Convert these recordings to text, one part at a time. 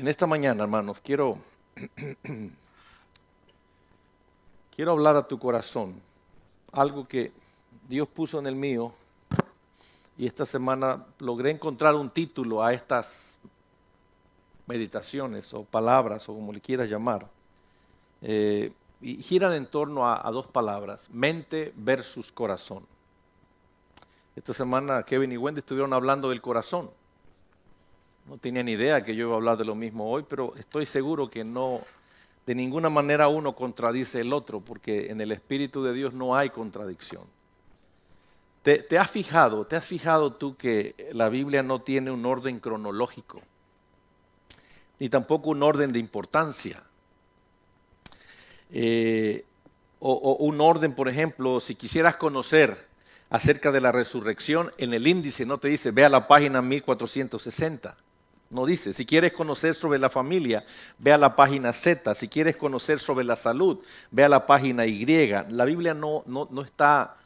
En esta mañana, hermanos, quiero, quiero hablar a tu corazón. Algo que Dios puso en el mío. Y esta semana logré encontrar un título a estas meditaciones o palabras o como le quieras llamar. Eh, y giran en torno a, a dos palabras, mente versus corazón. Esta semana Kevin y Wendy estuvieron hablando del corazón. No tenía ni idea que yo iba a hablar de lo mismo hoy, pero estoy seguro que no, de ninguna manera uno contradice el otro, porque en el Espíritu de Dios no hay contradicción. ¿Te, has fijado, te has fijado tú que la Biblia no tiene un orden cronológico, ni tampoco un orden de importancia? Eh, o, o un orden, por ejemplo, si quisieras conocer acerca de la resurrección, en el índice no te dice, ve a la página 1460. No dice, si quieres conocer sobre la familia, ve a la página Z. Si quieres conocer sobre la salud, ve a la página Y. La Biblia no, no, no está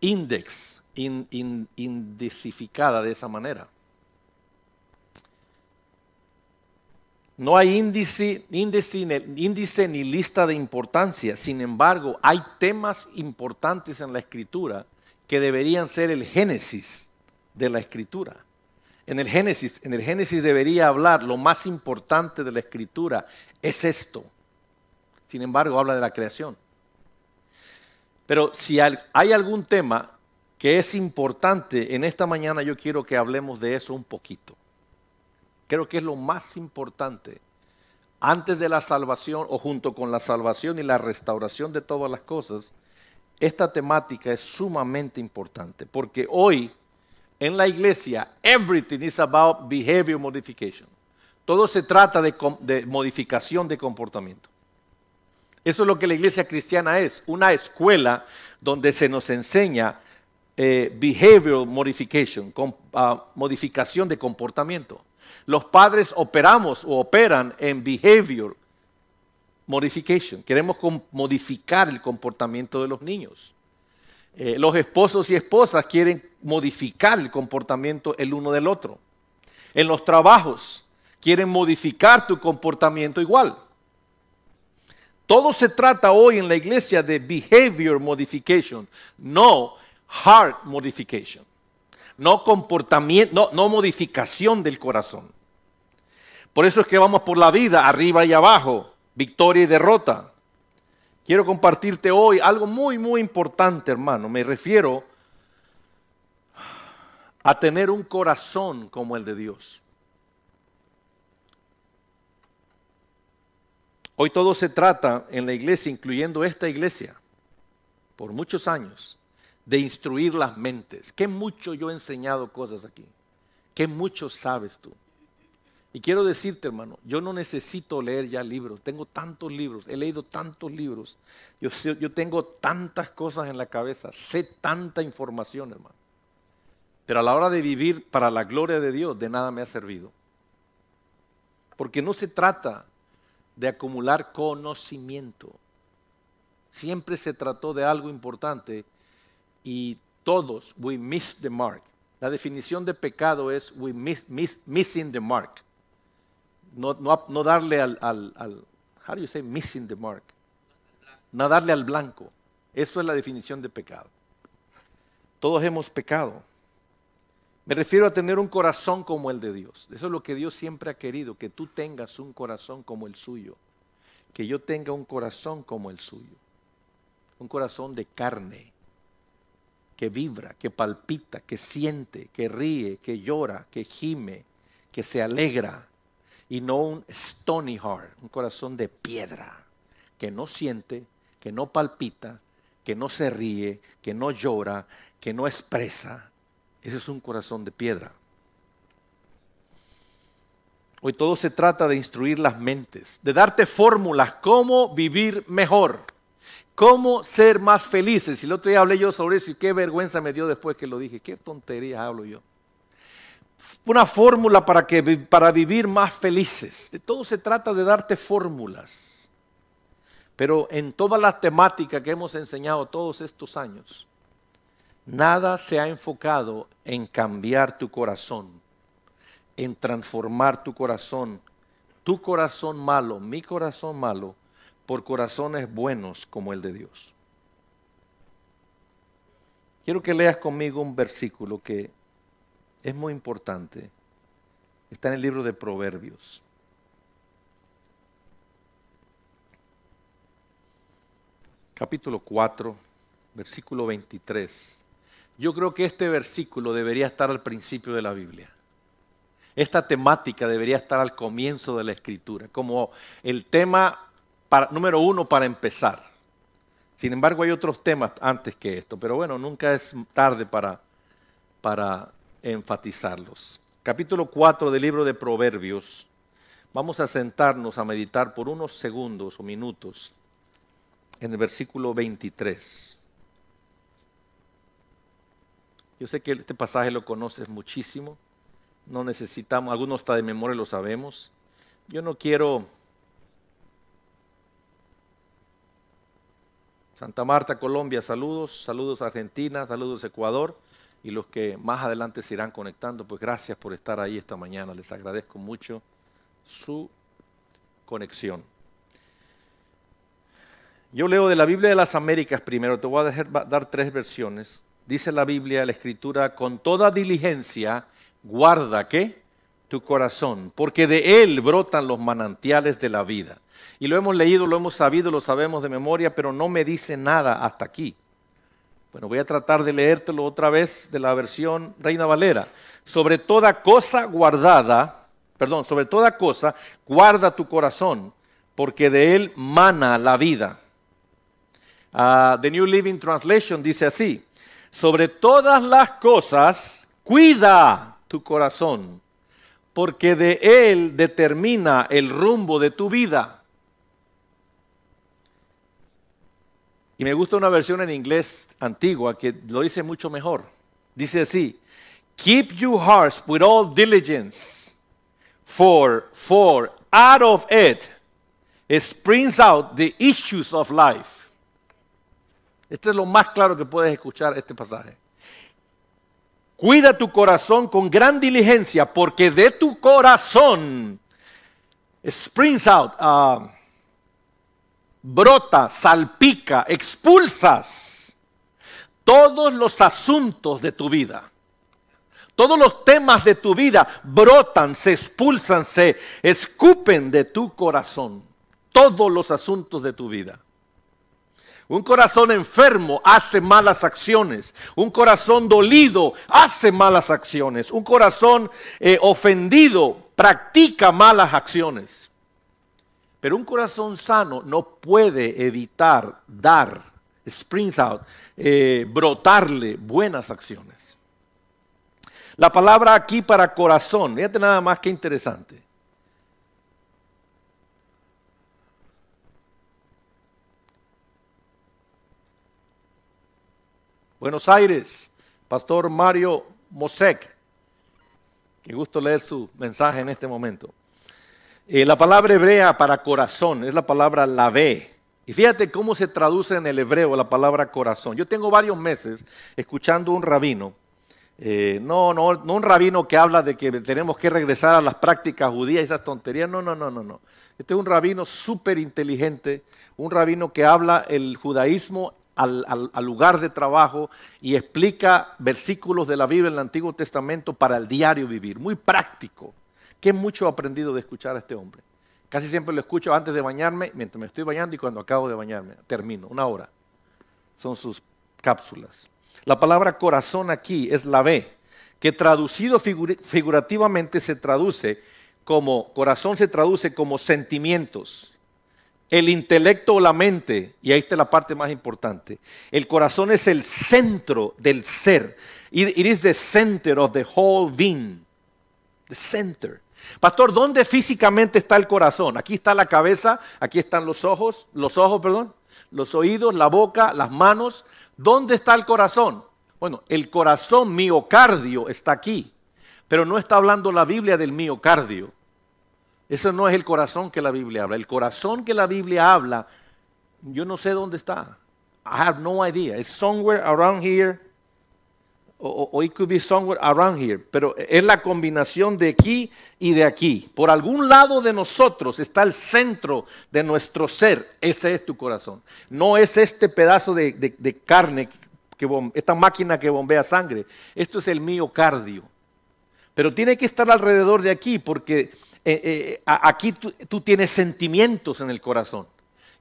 index, in, de esa manera. No hay índice, índice, índice ni lista de importancia. Sin embargo, hay temas importantes en la escritura que deberían ser el génesis de la escritura. En el Génesis, en el Génesis debería hablar lo más importante de la escritura es esto. Sin embargo, habla de la creación. Pero si hay algún tema que es importante, en esta mañana yo quiero que hablemos de eso un poquito. Creo que es lo más importante. Antes de la salvación o junto con la salvación y la restauración de todas las cosas, esta temática es sumamente importante porque hoy en la iglesia everything is about behavior modification. Todo se trata de, modificación de comportamiento. Eso es lo que la iglesia cristiana es, una escuela donde se nos enseña eh, behavior modification, ah, modificación de comportamiento. Los padres operamos o operan en behavior modification. Queremos modificar el comportamiento de los niños. Eh, los esposos y esposas quieren modificar el comportamiento el uno del otro. En los trabajos quieren modificar tu comportamiento igual. Todo se trata hoy en la iglesia de behavior modification, no heart modification, no comportamiento, no, no modificación del corazón. Por eso es que vamos por la vida arriba y abajo, victoria y derrota. Quiero compartirte hoy algo muy, muy importante, hermano. Me refiero a tener un corazón como el de Dios. Hoy todo se trata en la iglesia, incluyendo esta iglesia, por muchos años, de instruir las mentes. Qué mucho yo he enseñado cosas aquí. Qué mucho sabes tú. Y quiero decirte, hermano, yo no necesito leer ya libros. Tengo tantos libros, he leído tantos libros. Yo, tengo tantas cosas en la cabeza, sé tanta información, hermano. Pero a la hora de vivir para la gloria de Dios, de nada me ha servido. Porque no se trata de acumular conocimiento. Siempre se trató de algo importante y todos, we miss the mark. La definición de pecado es we miss, missing the mark. No, darle al, how do you say missing the mark? No darle al blanco. Eso es la definición de pecado. Todos hemos pecado. Me refiero a tener un corazón como el de Dios. Eso es lo que Dios siempre ha querido, que tú tengas un corazón como el suyo. Que yo tenga un corazón como el suyo. Un corazón de carne, que vibra, que palpita, que siente, que ríe, que llora, que gime, que se alegra. Y no un stony heart, un corazón de piedra, que no siente, que no palpita, que no se ríe, que no llora, que no expresa, ese es un corazón de piedra. Hoy todo se trata de instruir las mentes, de darte fórmulas, cómo vivir mejor, cómo ser más felices. Y el otro día hablé yo sobre eso y qué vergüenza me dio después que lo dije. Qué tontería hablo yo. Una fórmula para, que, para vivir más felices. De todo se trata de darte fórmulas. Pero en toda la temática que hemos enseñado todos estos años, Nada se ha enfocado en cambiar tu corazón, en transformar tu corazón tu corazón malo, mi corazón malo, por corazones buenos como el de Dios. Quiero que leas conmigo un versículo que es muy importante. Está en el libro de Proverbios. Capítulo 4, versículo 23. Yo creo que este versículo debería estar al principio de la Biblia. Esta temática debería estar al comienzo de la escritura, como el tema número uno para empezar. Sin embargo, hay otros temas antes que esto, pero bueno, nunca es tarde para, para enfatizarlos. Capítulo 4 del libro de Proverbios. Vamos a sentarnos a meditar por unos segundos o minutos en el versículo 23. Yo sé que este pasaje lo conoces muchísimo. No necesitamos, algunos está de memoria, lo sabemos. Yo no quiero Santa Marta, Colombia, saludos, saludos Argentina, saludos Ecuador y los que más adelante se irán conectando, pues gracias por estar ahí esta mañana, les agradezco mucho su conexión. Yo leo de la Biblia de las Américas primero, te voy a dar tres versiones dice la Biblia, la Escritura, con toda diligencia, guarda qué? Tu corazón, porque de él brotan los manantiales de la vida. Y lo hemos leído, lo hemos sabido, lo sabemos de memoria, pero no me dice nada hasta aquí. Bueno, voy a tratar de leértelo otra vez de la versión Reina Valera. Sobre toda cosa guardada, perdón, sobre toda cosa, guarda tu corazón, porque de él mana la vida. Ah, the New Living Translation dice así, sobre todas las cosas, cuida tu corazón, porque de él determina el rumbo de tu vida. Y me gusta una versión en inglés antigua que lo dice mucho mejor. Dice así, keep your hearts with all diligence, for, for out of it springs out the issues of life. Esto es lo más claro que puedes escuchar este pasaje. Cuida tu corazón con gran diligencia, porque de tu corazón springs out, uh, brota, salpica, expulsas todos los asuntos de tu vida. Todos los temas de tu vida brotan, se expulsan, se escupen de tu corazón. Todos los asuntos de tu vida. Un corazón enfermo hace malas acciones. Un corazón dolido hace malas acciones. Un corazón eh, ofendido practica malas acciones. Pero un corazón sano no puede evitar dar, springs out, eh, brotarle buenas acciones. La palabra aquí para corazón, fíjate nada más que interesante. Buenos Aires, Pastor Mario Mosek. Qué gusto leer su mensaje en este momento. Eh, la palabra hebrea para corazón es la palabra lavé. Y fíjate cómo se traduce en el hebreo la palabra corazón. Yo tengo varios meses escuchando un rabino, eh, no, no, no un rabino que habla de que tenemos que regresar a las prácticas judías y esas tonterías. No, no, no, no, no. Este es un rabino súper inteligente, un rabino que habla el judaísmo al, lugar de trabajo y explica versículos de la Biblia en el Antiguo Testamento para el diario vivir. Muy práctico. Qué mucho he aprendido de escuchar a este hombre. Casi siempre lo escucho antes de bañarme, mientras me estoy bañando y cuando acabo de bañarme. Termino, una hora. Son sus cápsulas. La palabra corazón aquí es la B, que traducido figurativamente se traduce como, corazón se traduce como sentimientos, el intelecto o la mente, y ahí está la parte más importante, el corazón es el centro del ser. It, is the center of the whole being. The center. Pastor, ¿dónde físicamente está el corazón? Aquí está la cabeza, aquí están los ojos, los ojos, perdón, los oídos, la boca, las manos. ¿Dónde está el corazón? Bueno, el corazón miocardio está aquí, pero no está hablando la Biblia del miocardio. Ese no es el corazón que la Biblia habla. El corazón que la Biblia habla, yo no sé dónde está. I have no idea. It's somewhere around here. O, it could be somewhere around here, pero es la combinación de aquí y de aquí. Por algún lado de nosotros está el centro de nuestro ser, ese es tu corazón. No es este pedazo de, carne, que esta máquina que bombea sangre, esto es el miocardio. Pero tiene que estar alrededor de aquí porque eh, eh, aquí tú tienes sentimientos en el corazón.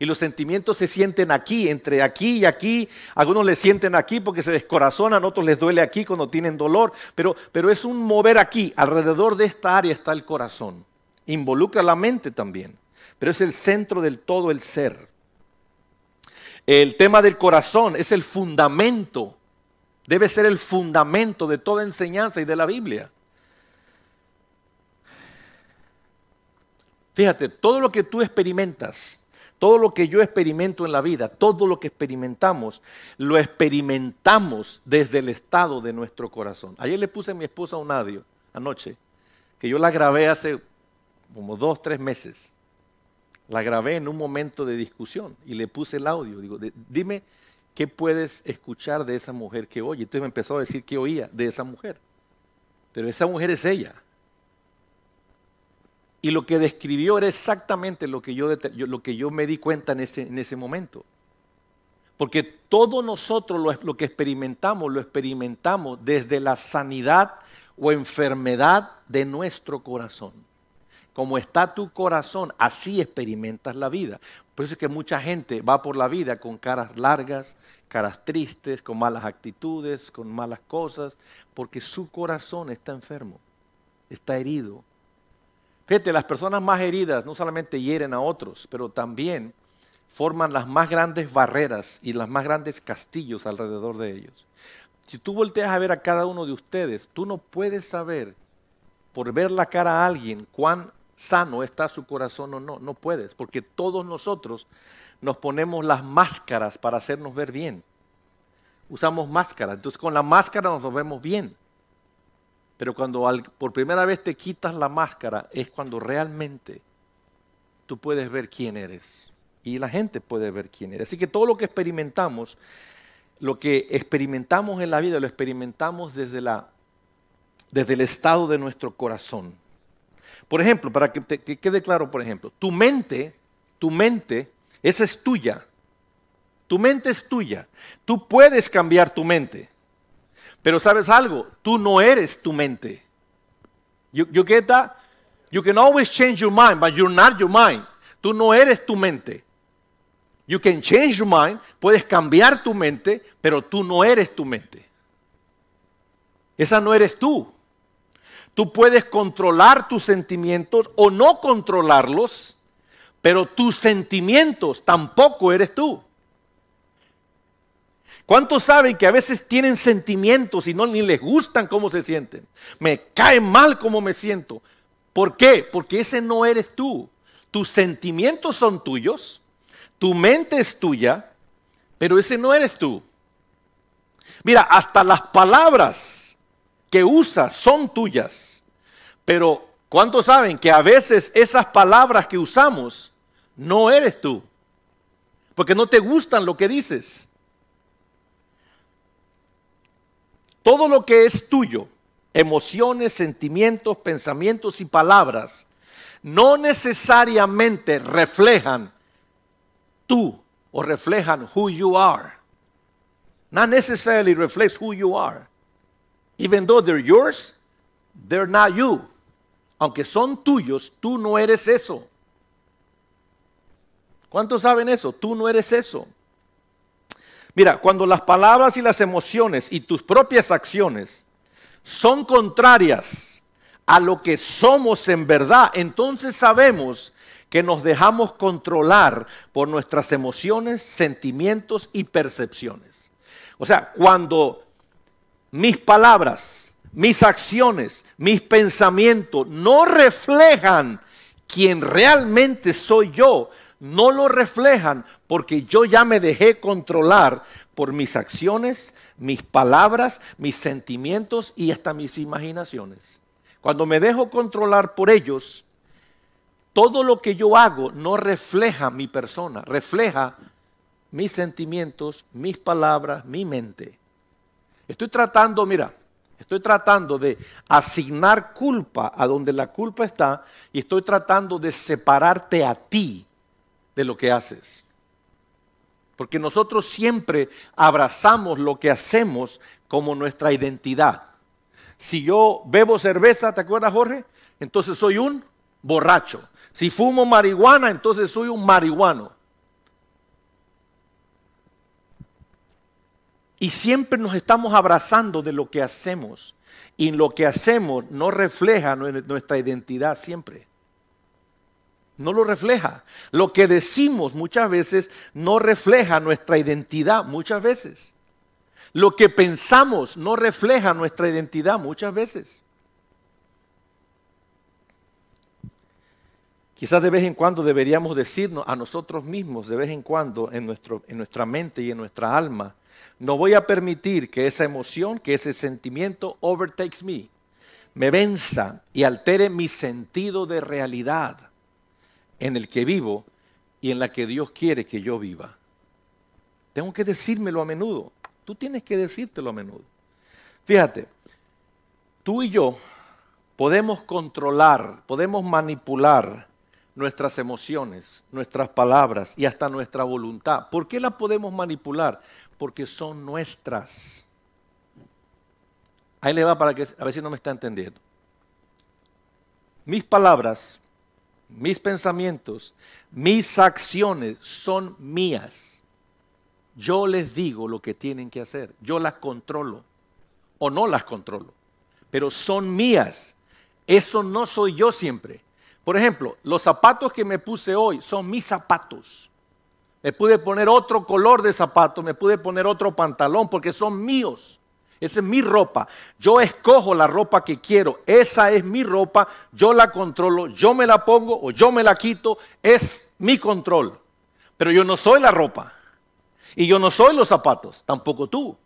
Y los sentimientos se sienten aquí, entre aquí y aquí. Algunos les sienten aquí porque se descorazonan, otros les duele aquí cuando tienen dolor. Pero, pero es un mover aquí. Alrededor de esta área está el corazón. Involucra la mente también. Pero es el centro del todo el ser. El tema del corazón es el fundamento. Debe ser el fundamento de toda enseñanza y de la Biblia. Fíjate, todo lo que tú experimentas, todo lo que yo experimento en la vida, todo lo que experimentamos, lo experimentamos desde el estado de nuestro corazón. Ayer le puse a mi esposa un audio, anoche, que yo la grabé hace como dos, tres meses. La grabé en un momento de discusión y le puse el audio. Digo, dime qué puedes escuchar de esa mujer que oye. Entonces me empezó a decir que oía de esa mujer. Pero esa mujer es ella. Y lo que describió era exactamente lo que yo, lo que yo me di cuenta en ese, en ese momento. Porque todos nosotros lo, lo que experimentamos, lo experimentamos desde la sanidad o enfermedad de nuestro corazón. Como está tu corazón, así experimentas la vida. Por eso es que mucha gente va por la vida con caras largas, caras tristes, con malas actitudes, con malas cosas, porque su corazón está enfermo, está herido, Fíjate, las personas más heridas no solamente hieren a otros, pero también forman las más grandes barreras y las más grandes castillos alrededor de ellos. Si tú volteas a ver a cada uno de ustedes, tú no puedes saber por ver la cara a alguien cuán sano está su corazón o no. No puedes, porque todos nosotros nos ponemos las máscaras para hacernos ver bien. Usamos máscaras, entonces con la máscara nos vemos bien. Pero cuando por primera vez te quitas la máscara es cuando realmente tú puedes ver quién eres. Y la gente puede ver quién eres. Así que todo lo que experimentamos, lo que experimentamos en la vida, lo experimentamos desde, la, desde el estado de nuestro corazón. Por ejemplo, para que, te, que quede claro, por ejemplo, tu mente, tu mente, esa es tuya. Tu mente es tuya. Tú puedes cambiar tu mente. Pero sabes algo, tú no eres tu mente. You, you get that? You can always change your mind, but you're not your mind. Tú no eres tu mente. You can change your mind, puedes cambiar tu mente, pero tú no eres tu mente. Esa no eres tú. Tú puedes controlar tus sentimientos o no controlarlos, pero tus sentimientos tampoco eres tú. ¿Cuántos saben que a veces tienen sentimientos y no ni les gustan cómo se sienten? Me cae mal cómo me siento. ¿Por qué? Porque ese no eres tú. Tus sentimientos son tuyos, tu mente es tuya, pero ese no eres tú. Mira, hasta las palabras que usas son tuyas, pero ¿cuántos saben que a veces esas palabras que usamos no eres tú? Porque no te gustan lo que dices. Todo lo que es tuyo, emociones, sentimientos, pensamientos y palabras, no necesariamente reflejan tú o reflejan who you are. Not necessarily reflects who you are. Even though they're yours, they're not you. Aunque son tuyos, tú no eres eso. ¿Cuántos saben eso? Tú no eres eso. Mira, cuando las palabras y las emociones y tus propias acciones son contrarias a lo que somos en verdad, entonces sabemos que nos dejamos controlar por nuestras emociones, sentimientos y percepciones. O sea, cuando mis palabras, mis acciones, mis pensamientos no reflejan quién realmente soy yo, no lo reflejan porque yo ya me dejé controlar por mis acciones, mis palabras, mis sentimientos y hasta mis imaginaciones. Cuando me dejo controlar por ellos, todo lo que yo hago no refleja mi persona, refleja mis sentimientos, mis palabras, mi mente. Estoy tratando, mira, estoy tratando de asignar culpa a donde la culpa está y estoy tratando de separarte a ti de lo que haces. Porque nosotros siempre abrazamos lo que hacemos como nuestra identidad. Si yo bebo cerveza, ¿te acuerdas Jorge? Entonces soy un borracho. Si fumo marihuana, entonces soy un marihuano. Y siempre nos estamos abrazando de lo que hacemos. Y lo que hacemos no refleja nuestra identidad siempre. No lo refleja. Lo que decimos muchas veces no refleja nuestra identidad muchas veces. Lo que pensamos no refleja nuestra identidad muchas veces. Quizás de vez en cuando deberíamos decirnos a nosotros mismos, de vez en cuando, en, nuestro, en nuestra mente y en nuestra alma, no voy a permitir que esa emoción, que ese sentimiento overtakes me, me venza y altere mi sentido de realidad en el que vivo y en la que Dios quiere que yo viva. Tengo que decírmelo a menudo. Tú tienes que decírtelo a menudo. Fíjate, tú y yo podemos controlar, podemos manipular nuestras emociones, nuestras palabras y hasta nuestra voluntad. ¿Por qué las podemos manipular? Porque son nuestras. Ahí le va para que a ver si no me está entendiendo. Mis palabras, mis pensamientos, mis acciones son mías. Yo les digo lo que tienen que hacer. Yo las controlo o no las controlo. Pero son mías. Eso no soy yo siempre. Por ejemplo, los zapatos que me puse hoy son mis zapatos. Me pude poner otro color de zapato, me pude poner otro pantalón porque son míos. Esa es mi ropa. Yo escojo la ropa que quiero. Esa es mi ropa. Yo la controlo. Yo me la pongo o yo me la quito. Es mi control. Pero yo no soy la ropa. Y yo no soy los zapatos, tampoco tú.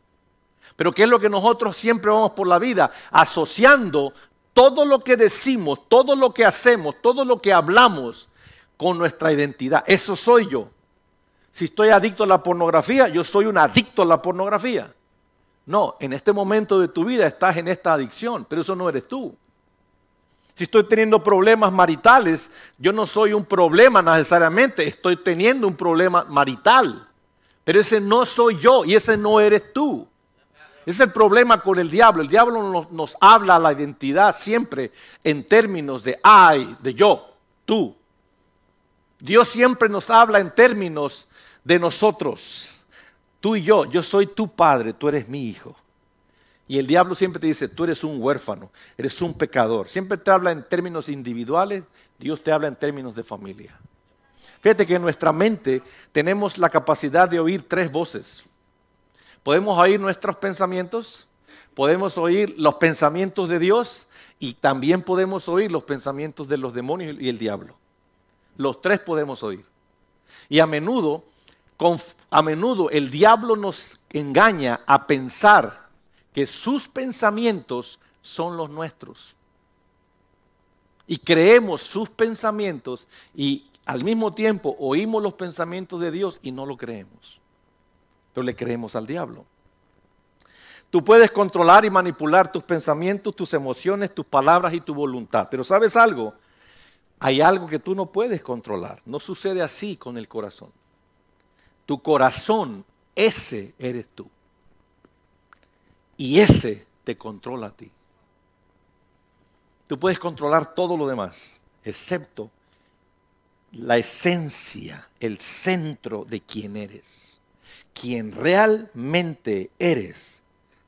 Pero ¿qué es lo que nosotros siempre vamos por la vida? Asociando todo lo que decimos, todo lo que hacemos, todo lo que hablamos con nuestra identidad. Eso soy yo. Si estoy adicto a la pornografía, yo soy un adicto a la pornografía. No, en este momento de tu vida estás en esta adicción, pero eso no eres tú. Si estoy teniendo problemas maritales, yo no soy un problema necesariamente, estoy teniendo un problema marital. Pero ese no soy yo y ese no eres tú. Es el problema con el diablo. El diablo nos, habla la identidad siempre en términos de I, de yo, tú. Dios siempre nos habla en términos de nosotros. Tú y yo, yo soy tu padre, tú eres mi hijo. Y el diablo siempre te dice, tú eres un huérfano, eres un pecador. Siempre te habla en términos individuales, Dios te habla en términos de familia. Fíjate que en nuestra mente tenemos la capacidad de oír tres voces. Podemos oír nuestros pensamientos, podemos oír los pensamientos de Dios y también podemos oír los pensamientos de los demonios y el diablo. Los tres podemos oír. Y a menudo, a menudo el diablo nos engaña a pensar que sus pensamientos son los nuestros. Y creemos sus pensamientos y al mismo tiempo oímos los pensamientos de Dios y no lo creemos, pero le creemos al diablo. Tú puedes controlar y manipular tus pensamientos, tus emociones, tus palabras y tu voluntad, pero ¿sabes algo? Hay algo que tú no puedes controlar. No sucede así con el corazón. Tu corazón, ese eres tú. Y ese te controla a ti. Tú puedes controlar todo lo demás, excepto la esencia, el centro de quien eres. Quien realmente eres,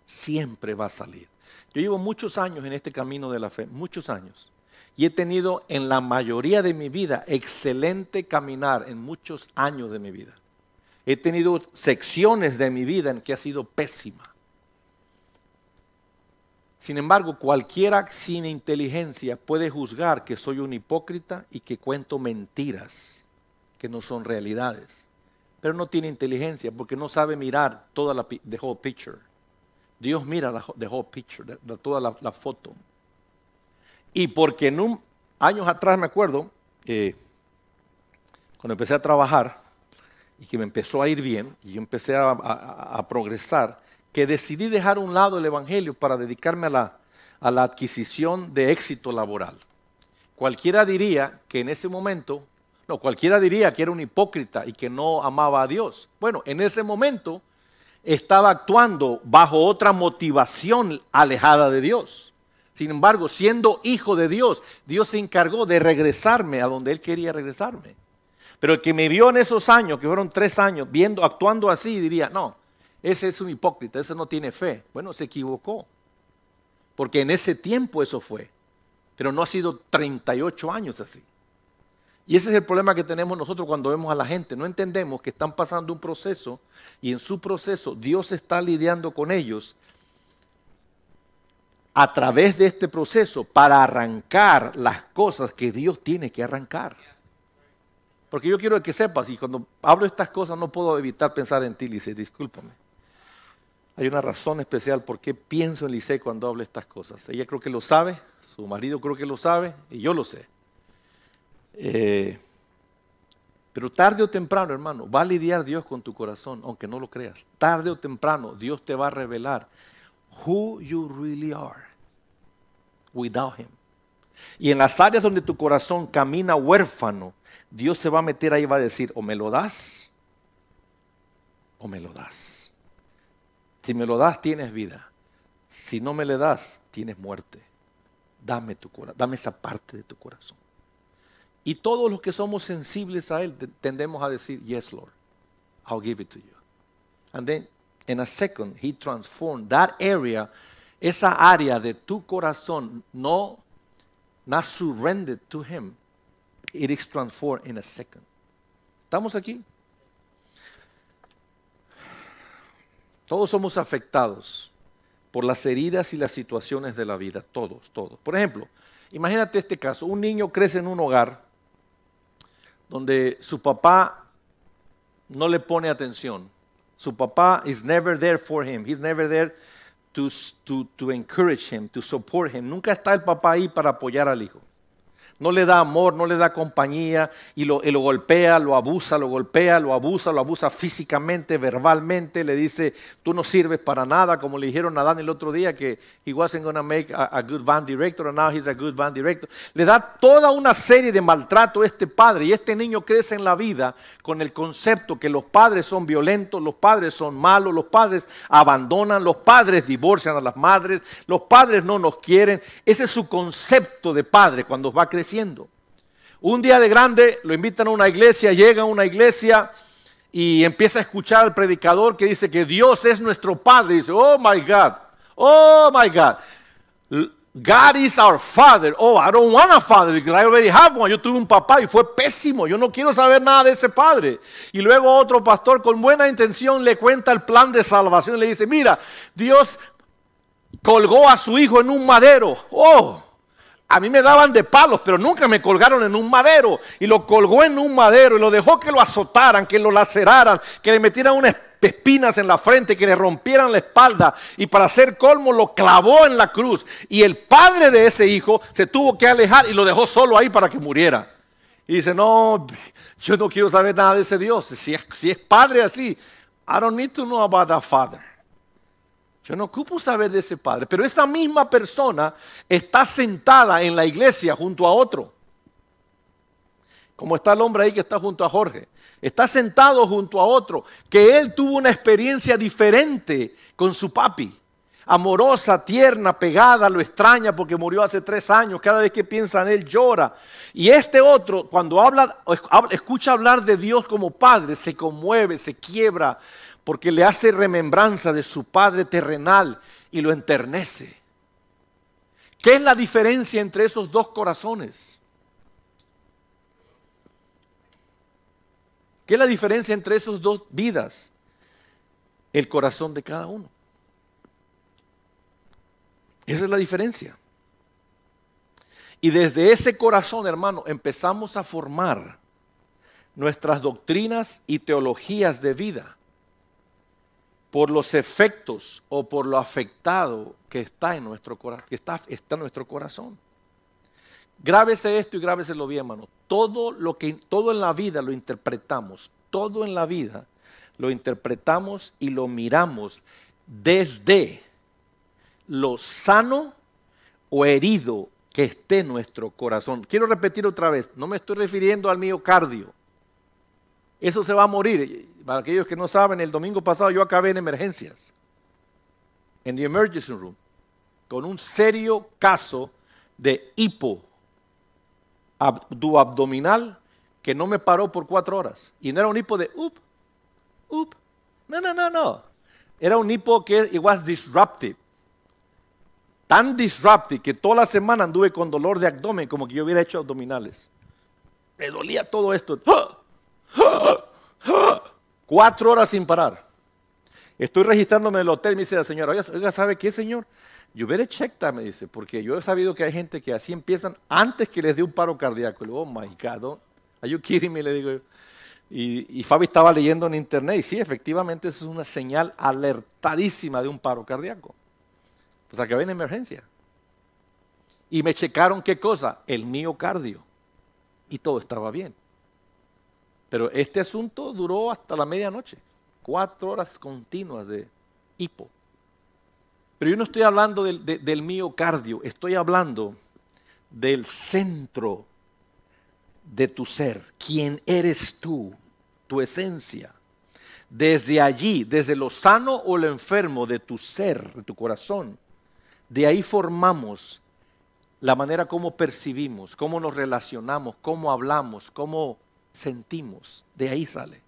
siempre va a salir. Yo llevo muchos años en este camino de la fe, muchos años. Y he tenido en la mayoría de mi vida excelente caminar en muchos años de mi vida. He tenido secciones de mi vida en que ha sido pésima. Sin embargo, cualquiera sin inteligencia puede juzgar que soy un hipócrita y que cuento mentiras que no son realidades. Pero no tiene inteligencia porque no sabe mirar toda la whole picture. Dios mira la the whole picture, toda la, foto. Y porque en años atrás me acuerdo, eh, cuando empecé a trabajar y que me empezó a ir bien y yo empecé a progresar, que decidí dejar a un lado el Evangelio para dedicarme a la, a la adquisición de éxito laboral. Cualquiera diría que en ese momento, no, cualquiera diría que era un hipócrita y que no amaba a Dios. Bueno, en ese momento estaba actuando bajo otra motivación alejada de Dios. Sin embargo, siendo hijo de Dios, Dios se encargó de regresarme a donde Él quería regresarme. Pero el que me vio en esos años, que fueron tres años, viendo, actuando así, diría, no, ese es un hipócrita, ese no tiene fe. Bueno, se equivocó. Porque en ese tiempo eso fue. Pero no ha sido 38 años así. Y ese es el problema que tenemos nosotros cuando vemos a la gente. No entendemos que están pasando un proceso y en su proceso Dios está lidiando con ellos a través de este proceso para arrancar las cosas que Dios tiene que arrancar. Porque yo quiero que sepas, y cuando hablo estas cosas no puedo evitar pensar en ti, Lice, discúlpame. Hay una razón especial por qué pienso en Lice cuando hablo estas cosas. Ella creo que lo sabe, su marido creo que lo sabe, y yo lo sé. Eh, pero tarde o temprano, hermano, va a lidiar Dios con tu corazón, aunque no lo creas. Tarde o temprano, Dios te va a revelar who you really are without Him. Y en las áreas donde tu corazón camina huérfano, Dios se va a meter ahí y va a decir, o me lo das, o me lo das. Si me lo das, tienes vida. Si no me le das, tienes muerte. Dame tu corazón, dame esa parte de tu corazón. Y todos los que somos sensibles a Él tendemos a decir, yes, Lord, I'll give it to you. And then, in a second, He transformed that area, esa área de tu corazón, no, not surrendered to Him, it is transformed in a second. ¿Estamos aquí? Todos somos afectados por las heridas y las situaciones de la vida, todos, todos. Por ejemplo, imagínate este caso, un niño crece en un hogar donde su papá no le pone atención. Su papá is never there for him. He's never there to, to, to encourage him, to support him. Nunca está el papá ahí para apoyar al hijo no le da amor, no le da compañía y lo, golpea, lo abusa, lo golpea, lo abusa, lo abusa físicamente, verbalmente, le dice, tú no sirves para nada, como le dijeron a Dan el otro día que he wasn't going to make a, good band director and now he's a good band director. Le da toda una serie de maltrato a este padre y este niño crece en la vida con el concepto que los padres son violentos, los padres son malos, los padres abandonan, los padres divorcian a las madres, los padres no nos quieren. Ese es su concepto de padre cuando va a un día de grande lo invitan a una iglesia, llega a una iglesia y empieza a escuchar al predicador que dice que Dios es nuestro Padre. Dice, oh my God, oh my God. God is our father. Oh, I don't want a father because I already have one. Yo tuve un papá y fue pésimo. Yo no quiero saber nada de ese padre. Y luego otro pastor con buena intención le cuenta el plan de salvación le dice, mira, Dios colgó a su hijo en un madero. Oh, a mí me daban de palos, pero nunca me colgaron en un madero. Y lo colgó en un madero y lo dejó que lo azotaran, que lo laceraran, que le metieran unas espinas en la frente, que le rompieran la espalda. Y para hacer colmo lo clavó en la cruz. Y el padre de ese hijo se tuvo que alejar y lo dejó solo ahí para que muriera. Y dice, no, yo no quiero saber nada de ese Dios. Si es, padre así, I don't need to know about that father. Yo no ocupo saber de ese padre, pero esta misma persona está sentada en la iglesia junto a otro. Como está el hombre ahí que está junto a Jorge. Está sentado junto a otro, que él tuvo una experiencia diferente con su papi. Amorosa, tierna, pegada, lo extraña porque murió hace tres años. Cada vez que piensa en él llora. Y este otro, cuando habla, escucha hablar de Dios como padre, se conmueve, se quiebra, porque le hace remembranza de su Padre terrenal y lo enternece. ¿Qué es la diferencia entre esos dos corazones? ¿Qué es la diferencia entre esas dos vidas? El corazón de cada uno. Esa es la diferencia. Y desde ese corazón, hermano, empezamos a formar nuestras doctrinas y teologías de vida por los efectos o por lo afectado que está en nuestro corazón, que está, está en nuestro corazón. Grábese esto y grábeselo bien, hermano. Todo lo que todo en la vida lo interpretamos, todo en la vida lo interpretamos y lo miramos desde lo sano o herido que esté nuestro corazón. Quiero repetir otra vez, no me estoy refiriendo al miocardio. Eso se va a morir. Para aquellos que no saben, el domingo pasado yo acabé en emergencias, en the emergency room, con un serio caso de hipo abdominal que no me paró por cuatro horas. Y no era un hipo de up, up. No, no, no, no. Era un hipo que it was disruptive. Tan disruptive que toda la semana anduve con dolor de abdomen como que yo hubiera hecho abdominales. Me dolía todo esto. Cuatro horas sin parar. Estoy registrándome en el hotel, me dice la señora, oiga, ¿sabe qué, señor? Yo veré checkta, me dice, porque yo he sabido que hay gente que así empiezan antes que les dé un paro cardíaco. Y luego, oh my God, are you kidding me? Le digo. Y, y, Fabi estaba leyendo en internet y sí, efectivamente eso es una señal alertadísima de un paro cardíaco. O sea, que en emergencia. Y me checaron qué cosa, el miocardio. Y todo estaba bien. Pero este asunto duró hasta la medianoche. Cuatro horas continuas de hipo. Pero yo no estoy hablando del, miocardio, estoy hablando del centro de tu ser, quién eres tú, tu esencia. Desde allí, desde lo sano o lo enfermo de tu ser, de tu corazón, de ahí formamos la manera como percibimos, cómo nos relacionamos, cómo hablamos, cómo sentimos. De ahí sale.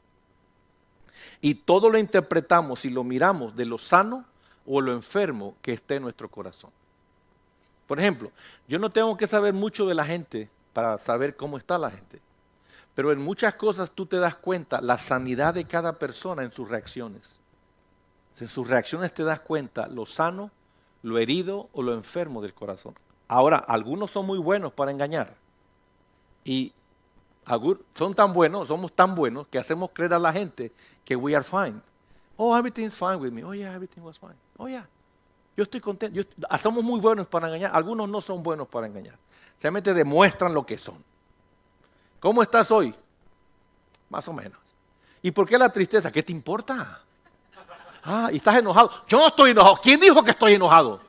Y todo lo interpretamos y lo miramos de lo sano o lo enfermo que esté en nuestro corazón. Por ejemplo, yo no tengo que saber mucho de la gente para saber cómo está la gente. Pero en muchas cosas tú te das cuenta la sanidad de cada persona en sus reacciones. En sus reacciones te das cuenta lo sano, lo herido o lo enfermo del corazón. Ahora, algunos son muy buenos para engañar. Y son tan buenos, somos tan buenos que hacemos creer a la gente que we are fine. Oh, everything's fine with me. Oh, yeah, everything was fine. Oh, yeah. Yo estoy contento. somos muy buenos para engañar. Algunos no son buenos para engañar. Solamente demuestran lo que son. ¿Cómo estás hoy? Más o menos. ¿Y por qué la tristeza? ¿Qué te importa? Ah, y estás enojado. Yo no estoy enojado. ¿Quién dijo que estoy enojado?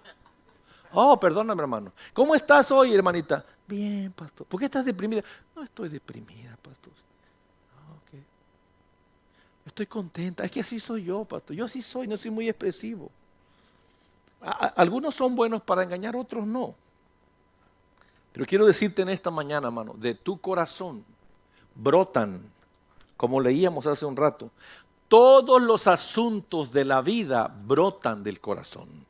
Oh, perdóname, hermano. ¿Cómo estás hoy, hermanita? Bien, pastor. ¿Por qué estás deprimida? No estoy deprimida, pastor. Ah, estoy contenta. Es que así soy yo, pastor. Yo así soy, no soy muy expresivo. algunos son buenos para engañar, otros no. Pero quiero decirte en esta mañana, hermano, de tu corazón brotan, como leíamos hace un rato, todos los asuntos de la vida brotan del corazón.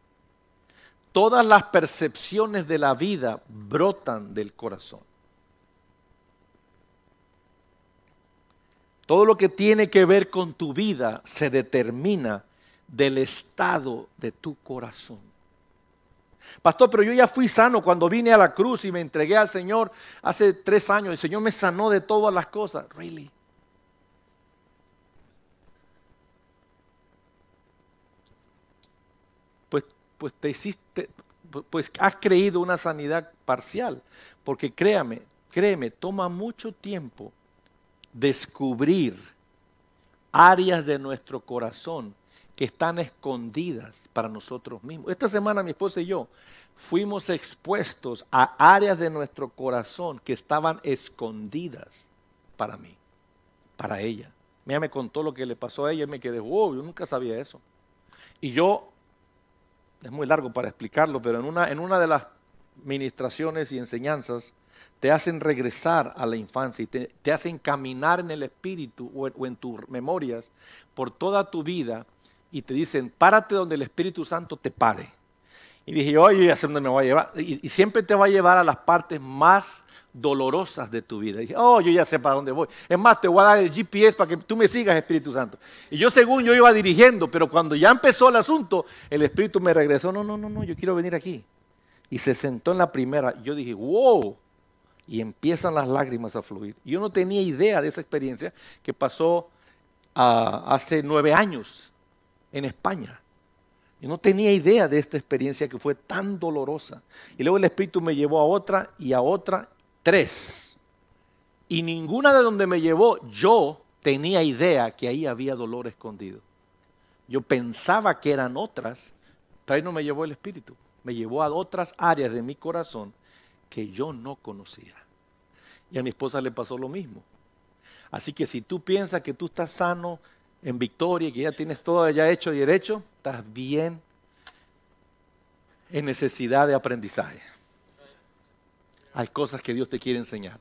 Todas las percepciones de la vida brotan del corazón. Todo lo que tiene que ver con tu vida se determina del estado de tu corazón. Pastor, pero yo ya fui sano cuando vine a la cruz y me entregué al Señor hace tres años. El Señor me sanó de todas las cosas. Really? Pues, te hiciste, pues has creído una sanidad parcial. Porque créame, créeme, toma mucho tiempo descubrir áreas de nuestro corazón que están escondidas para nosotros mismos. Esta semana mi esposa y yo fuimos expuestos a áreas de nuestro corazón que estaban escondidas para mí, para ella. Ella me contó lo que le pasó a ella y me quedé, wow, yo nunca sabía eso. Y yo, es muy largo para explicarlo, pero en una, en una de las ministraciones y enseñanzas, te hacen regresar a la infancia y te, hacen caminar en el espíritu o en tus memorias por toda tu vida y te dicen, párate donde el Espíritu Santo te pare. Y dije, oye, sé dónde me voy a llevar. Y, siempre te va a llevar a las partes más dolorosas de tu vida. Dije, oh, yo ya sé para dónde voy. Es más, te voy a dar el GPS para que tú me sigas, Espíritu Santo. Y yo según yo iba dirigiendo, pero cuando ya empezó el asunto, el Espíritu me regresó, no, no, no, no, yo quiero venir aquí. Y se sentó en la primera. Yo dije, wow. Y empiezan las lágrimas a fluir. Yo no tenía idea de esa experiencia que pasó ah, hace nueve años en España. Yo no tenía idea de esta experiencia que fue tan dolorosa. Y luego el Espíritu me llevó a otra y a otra, tres. Y ninguna de donde me llevó yo tenía idea que ahí había dolor escondido. Yo pensaba que eran otras, pero ahí no me llevó el Espíritu. Me llevó a otras áreas de mi corazón que yo no conocía. Y a mi esposa le pasó lo mismo. Así que si tú piensas que tú estás sano, en victoria, que ya tienes todo ya hecho y derecho, estás bien en necesidad de aprendizaje. Hay cosas que Dios te quiere enseñar.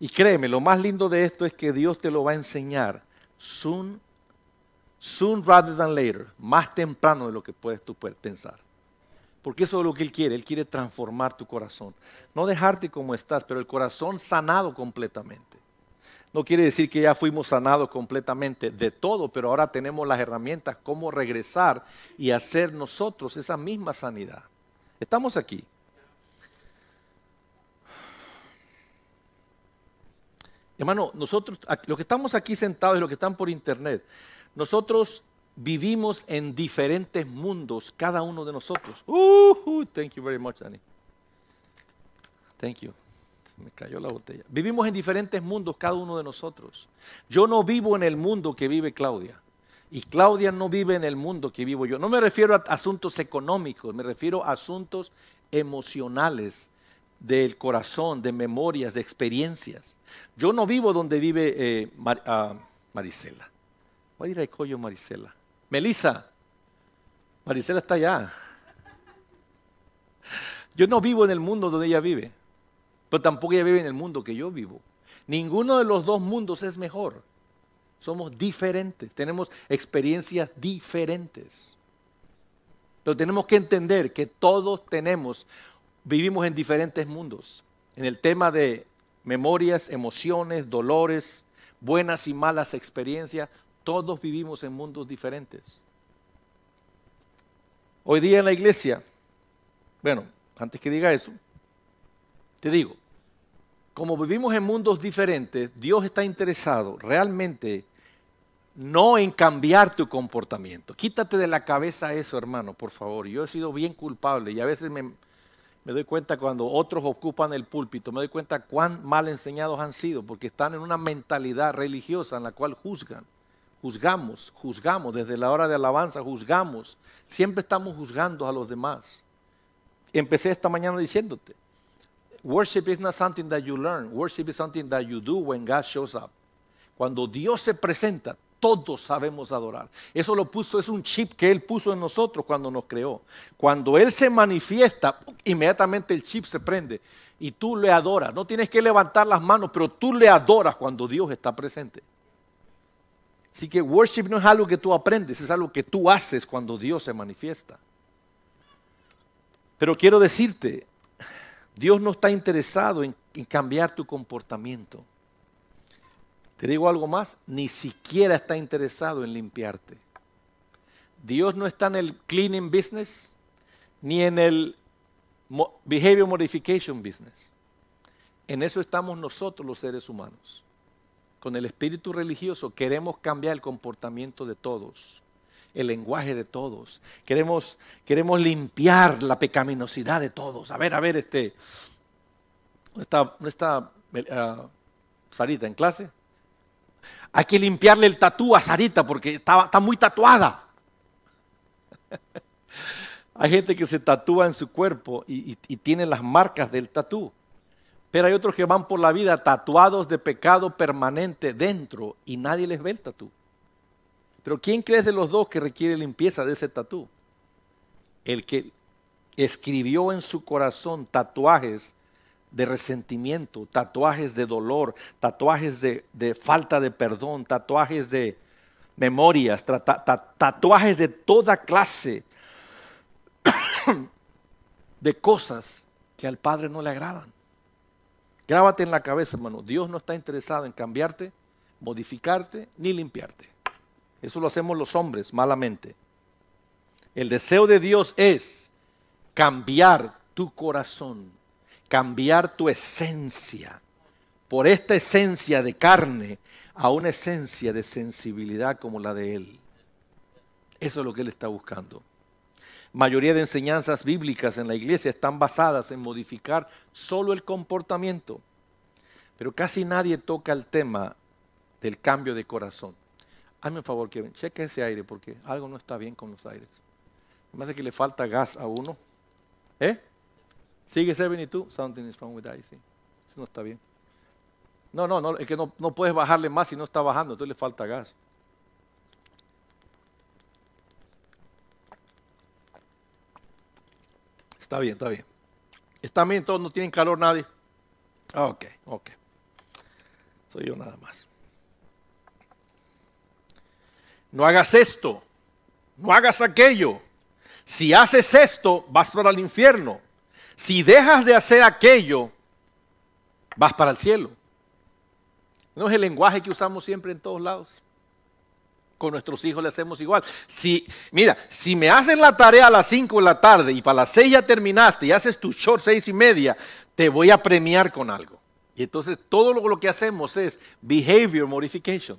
Y créeme, lo más lindo de esto es que Dios te lo va a enseñar soon, soon rather than later, más temprano de lo que puedes tú pensar. Porque eso es lo que Él quiere. Él quiere transformar tu corazón. No dejarte como estás, pero el corazón sanado completamente. No quiere decir que ya fuimos sanados completamente de todo, pero ahora tenemos las herramientas cómo regresar y hacer nosotros esa misma sanidad. Estamos aquí. Hermano, nosotros, los que estamos aquí sentados y los que están por internet, nosotros vivimos en diferentes mundos, cada uno de nosotros. Uh, thank you very much, Danny. Thank you. Me cayó la botella. Vivimos en diferentes mundos cada uno de nosotros. Yo no vivo en el mundo que vive Claudia. Y Claudia no vive en el mundo que vivo yo. No me refiero a asuntos económicos, me refiero a asuntos emocionales, del corazón, de memorias, de experiencias. Yo no vivo donde vive eh, ah, Marisela. Voy a ir a Marisela. Melissa. Marisela está allá. Yo no vivo en el mundo donde ella vive pero tampoco ella vive en el mundo que yo vivo. Ninguno de los dos mundos es mejor. Somos diferentes, tenemos experiencias diferentes. Pero tenemos que entender que todos tenemos, vivimos en diferentes mundos. En el tema de memorias, emociones, dolores, buenas y malas experiencias, todos vivimos en mundos diferentes. Hoy día en la iglesia, bueno, antes que diga eso, te digo, como vivimos en mundos diferentes, Dios está interesado realmente no en cambiar tu comportamiento. Quítate de la cabeza eso, hermano, por favor. Yo he sido bien culpable y a veces me, me doy cuenta cuando otros ocupan el púlpito, me doy cuenta cuán mal enseñados han sido, porque están en una mentalidad religiosa en la cual juzgan. Juzgamos, juzgamos, desde la hora de alabanza juzgamos. Siempre estamos juzgando a los demás. Empecé esta mañana diciéndote, Worship is not something that you learn. Worship is something that you do when God shows up. Cuando Dios se presenta, todos sabemos adorar. Eso lo puso, es un chip que Él puso en nosotros cuando nos creó. Cuando Él se manifiesta, inmediatamente el chip se prende y tú le adoras. No tienes que levantar las manos, pero tú le adoras cuando Dios está presente. Así que worship no es algo que tú aprendes, es algo que tú haces cuando Dios se manifiesta. Pero quiero decirte, Dios no está interesado en, cambiar tu comportamiento. Te digo algo más, ni siquiera está interesado en limpiarte. Dios no está en el cleaning business ni en el behavior modification business. En eso estamos nosotros los seres humanos. Con el espíritu religioso queremos cambiar el comportamiento de todos el lenguaje de todos. Queremos, queremos limpiar la pecaminosidad de todos. A ver, a ver, este, ¿dónde está, está uh, Sarita en clase? Hay que limpiarle el tatú a Sarita porque está, está muy tatuada. hay gente que se tatúa en su cuerpo y, y tiene las marcas del tatú. Pero hay otros que van por la vida tatuados de pecado permanente dentro y nadie les ve el tatú. Pero ¿quién crees de los dos que requiere limpieza de ese tatú? El que escribió en su corazón tatuajes de resentimiento, tatuajes de dolor, tatuajes de, falta de perdón, tatuajes de memorias, tatuajes de toda clase de cosas que al Padre no le agradan. Grábate en la cabeza, hermano, Dios no está interesado en cambiarte, modificarte ni limpiarte. Eso lo hacemos los hombres malamente. El deseo de Dios es cambiar tu corazón, cambiar tu esencia, por esta esencia de carne a una esencia de sensibilidad como la de Él. Eso es lo que Él está buscando. Mayoría de enseñanzas bíblicas en la iglesia están basadas en modificar solo el comportamiento, pero casi nadie toca el tema del cambio de corazón. Hazme un favor, Kevin, cheque ese aire porque algo no está bien con los aires. Me hace que le falta gas a uno. ¿Eh? Sigue 72. Something is wrong with that. Sí. Eso no está bien. No, no, no, es que no, no puedes bajarle más si no está bajando, entonces le falta gas. Está bien, está bien. ¿Están bien todos? ¿No tienen calor nadie? Ok, ok. Soy yo nada más. No hagas esto. No hagas aquello. Si haces esto, vas para el infierno. Si dejas de hacer aquello, vas para el cielo. No es el lenguaje que usamos siempre en todos lados. Con nuestros hijos le hacemos igual. Si, mira, si me haces la tarea a las 5 de la tarde y para las 6 ya terminaste y haces tu short 6 y media, te voy a premiar con algo. Y entonces todo lo, que hacemos es behavior modification,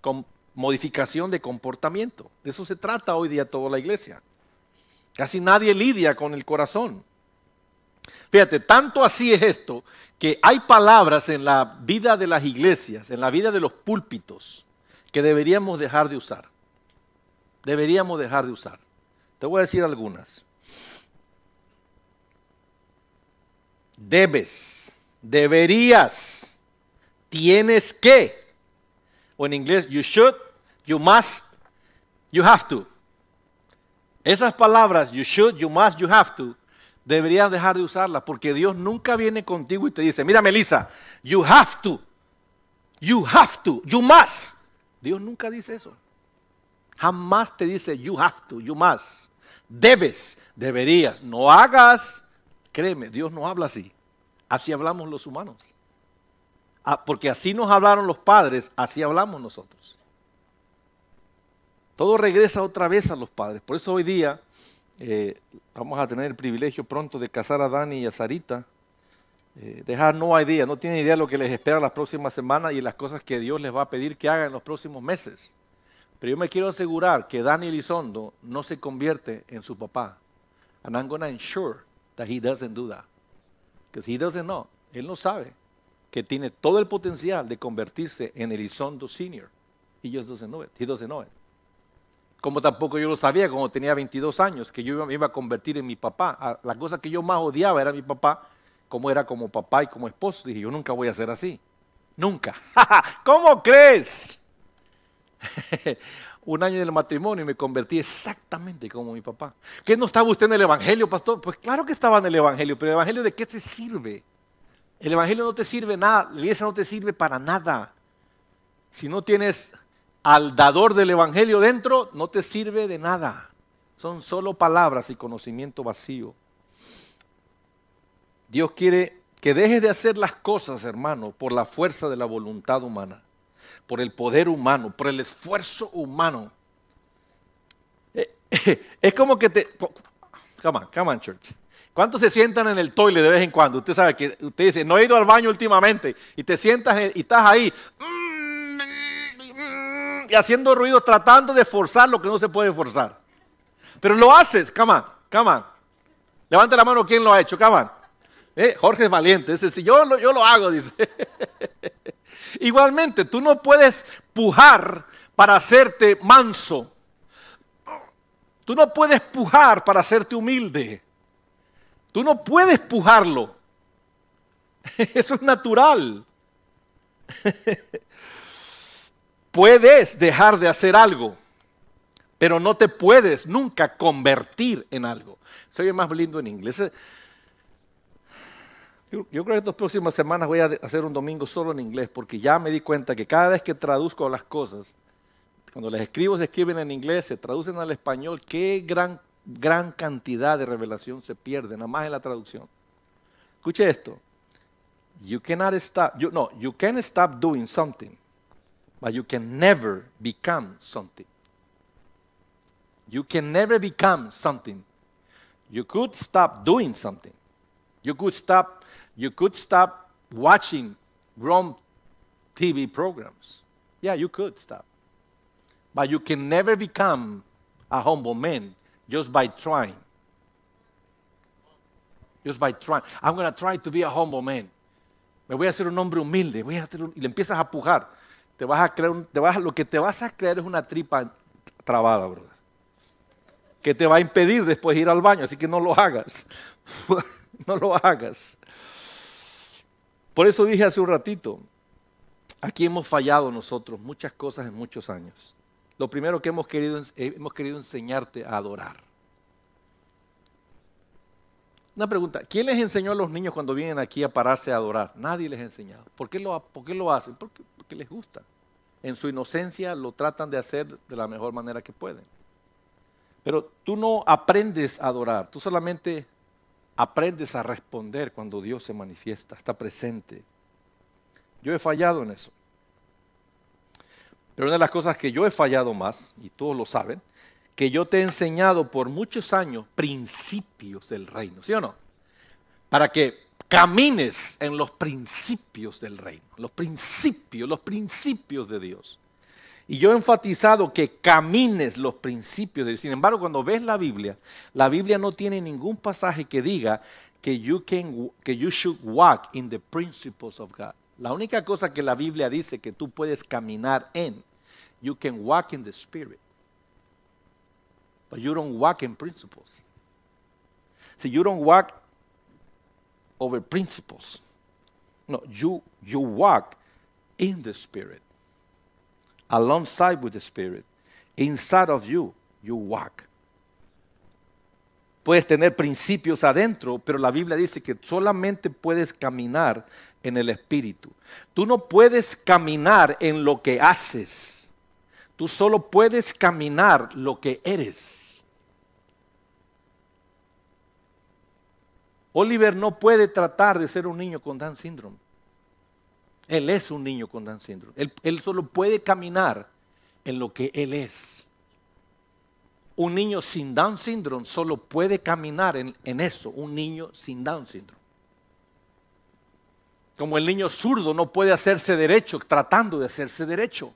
con modificación de comportamiento. De eso se trata hoy día toda la iglesia. Casi nadie lidia con el corazón. Fíjate, tanto así es esto que hay palabras en la vida de las iglesias, en la vida de los púlpitos, que deberíamos dejar de usar. Deberíamos dejar de usar. Te voy a decir algunas. Debes, deberías, tienes que. O en inglés, you should, you must, you have to. Esas palabras, you should, you must, you have to, deberías dejar de usarlas porque Dios nunca viene contigo y te dice, mira Melissa, you have to, you have to, you must. Dios nunca dice eso. Jamás te dice you have to, you must. Debes, deberías, no hagas. Créeme, Dios no habla así. Así hablamos los humanos. Ah, porque así nos hablaron los padres, así hablamos nosotros. Todo regresa otra vez a los padres. Por eso hoy día eh, vamos a tener el privilegio pronto de casar a Dani y a Sarita. Eh, dejar no idea, no tienen idea de lo que les espera las próximas semanas y las cosas que Dios les va a pedir que hagan en los próximos meses. Pero yo me quiero asegurar que Dani Elizondo no se convierte en su papá. And I'm going to ensure that he doesn't do that. Because he doesn't know. Él no sabe que tiene todo el potencial de convertirse en Elizondo Senior. He just doesn't know it. He doesn't know it. Como tampoco yo lo sabía cuando tenía 22 años, que yo me iba a convertir en mi papá. La cosa que yo más odiaba era mi papá, como era como papá y como esposo. Dije, yo nunca voy a ser así. Nunca. ¿Cómo crees? Un año del matrimonio y me convertí exactamente como mi papá. ¿Qué no estaba usted en el Evangelio, pastor? Pues claro que estaba en el Evangelio, pero el Evangelio de qué te sirve? El Evangelio no te sirve nada, la iglesia no te sirve para nada. Si no tienes al dador del Evangelio dentro, no te sirve de nada. Son solo palabras y conocimiento vacío. Dios quiere que dejes de hacer las cosas, hermano, por la fuerza de la voluntad humana, por el poder humano, por el esfuerzo humano. Eh, es como que te... Come on, come on, church. ¿Cuántos se sientan en el toile de vez en cuando? Usted sabe que usted dice, no he ido al baño últimamente, y te sientas y estás ahí y haciendo ruido tratando de forzar lo que no se puede forzar. Pero lo haces, come on, come. Levante la mano, ¿quién lo ha hecho? Come on. Eh, Jorge es valiente, dice, si yo lo, yo lo hago, dice. Igualmente, tú no puedes pujar para hacerte manso. Tú no puedes pujar para hacerte humilde. Tú no puedes pujarlo. Eso es natural. Puedes dejar de hacer algo, pero no te puedes nunca convertir en algo. Soy más lindo en inglés. Yo, creo que estas próximas semanas voy a hacer un domingo solo en inglés, porque ya me di cuenta que cada vez que traduzco las cosas, cuando las escribo se escriben en inglés, se traducen al español, qué gran, gran cantidad de revelación se pierde, nada más en la traducción. Escuche esto. You cannot stop, no, you can stop doing something but you can never become something. You can never become something. You could stop doing something. You could stop, you could stop watching wrong TV programs. Yeah, you could stop. But you can never become a humble man just by trying. Just by trying. I'm going to try to be a humble man. Me voy a hacer un hombre humilde. Voy a hacer un, y le empiezas a pujar te vas a creer, te vas, lo que te vas a creer es una tripa trabada, brother. Que te va a impedir después ir al baño, así que no lo hagas. no lo hagas. Por eso dije hace un ratito, aquí hemos fallado nosotros muchas cosas en muchos años. Lo primero que hemos querido, hemos querido enseñarte a adorar. Una pregunta, ¿quién les enseñó a los niños cuando vienen aquí a pararse a adorar? Nadie les ha enseñado. ¿Por qué lo, por qué hacen? Porque les gusta. En su inocencia lo tratan de hacer de la mejor manera que pueden. Pero tú no aprendes a adorar, tú solamente aprendes a responder cuando Dios se manifiesta, está presente. Yo he fallado en eso. Pero una de las cosas que yo he fallado más, y todos lo saben, que yo te he enseñado por muchos años principios del reino, ¿sí o no? Para que camines en los principios del reino, los principios, los principios de Dios. Y yo he enfatizado que camines los principios de Dios. Sin embargo, cuando ves la Biblia, la Biblia no tiene ningún pasaje que diga que you, can, que you should walk in the principles of God. La única cosa que la Biblia dice que tú puedes caminar en, you can walk in the Spirit. But you don't walk in principles. Si you don't walk over principles. No, you, you walk in the Spirit, alongside with the Spirit. Inside of you, you walk. Puedes tener principios adentro, pero la Biblia dice que solamente puedes caminar en el Espíritu. Tú no puedes caminar en lo que haces. Tú solo puedes caminar lo que eres. Oliver no puede tratar de ser un niño con Down syndrome. Él es un niño con Down syndrome. Él, solo puede caminar en lo que él es un niño sin Down syndrome solo puede caminar en, eso, un niño sin Down syndrome. Como el niño zurdo no puede hacerse derecho tratando de hacerse derecho.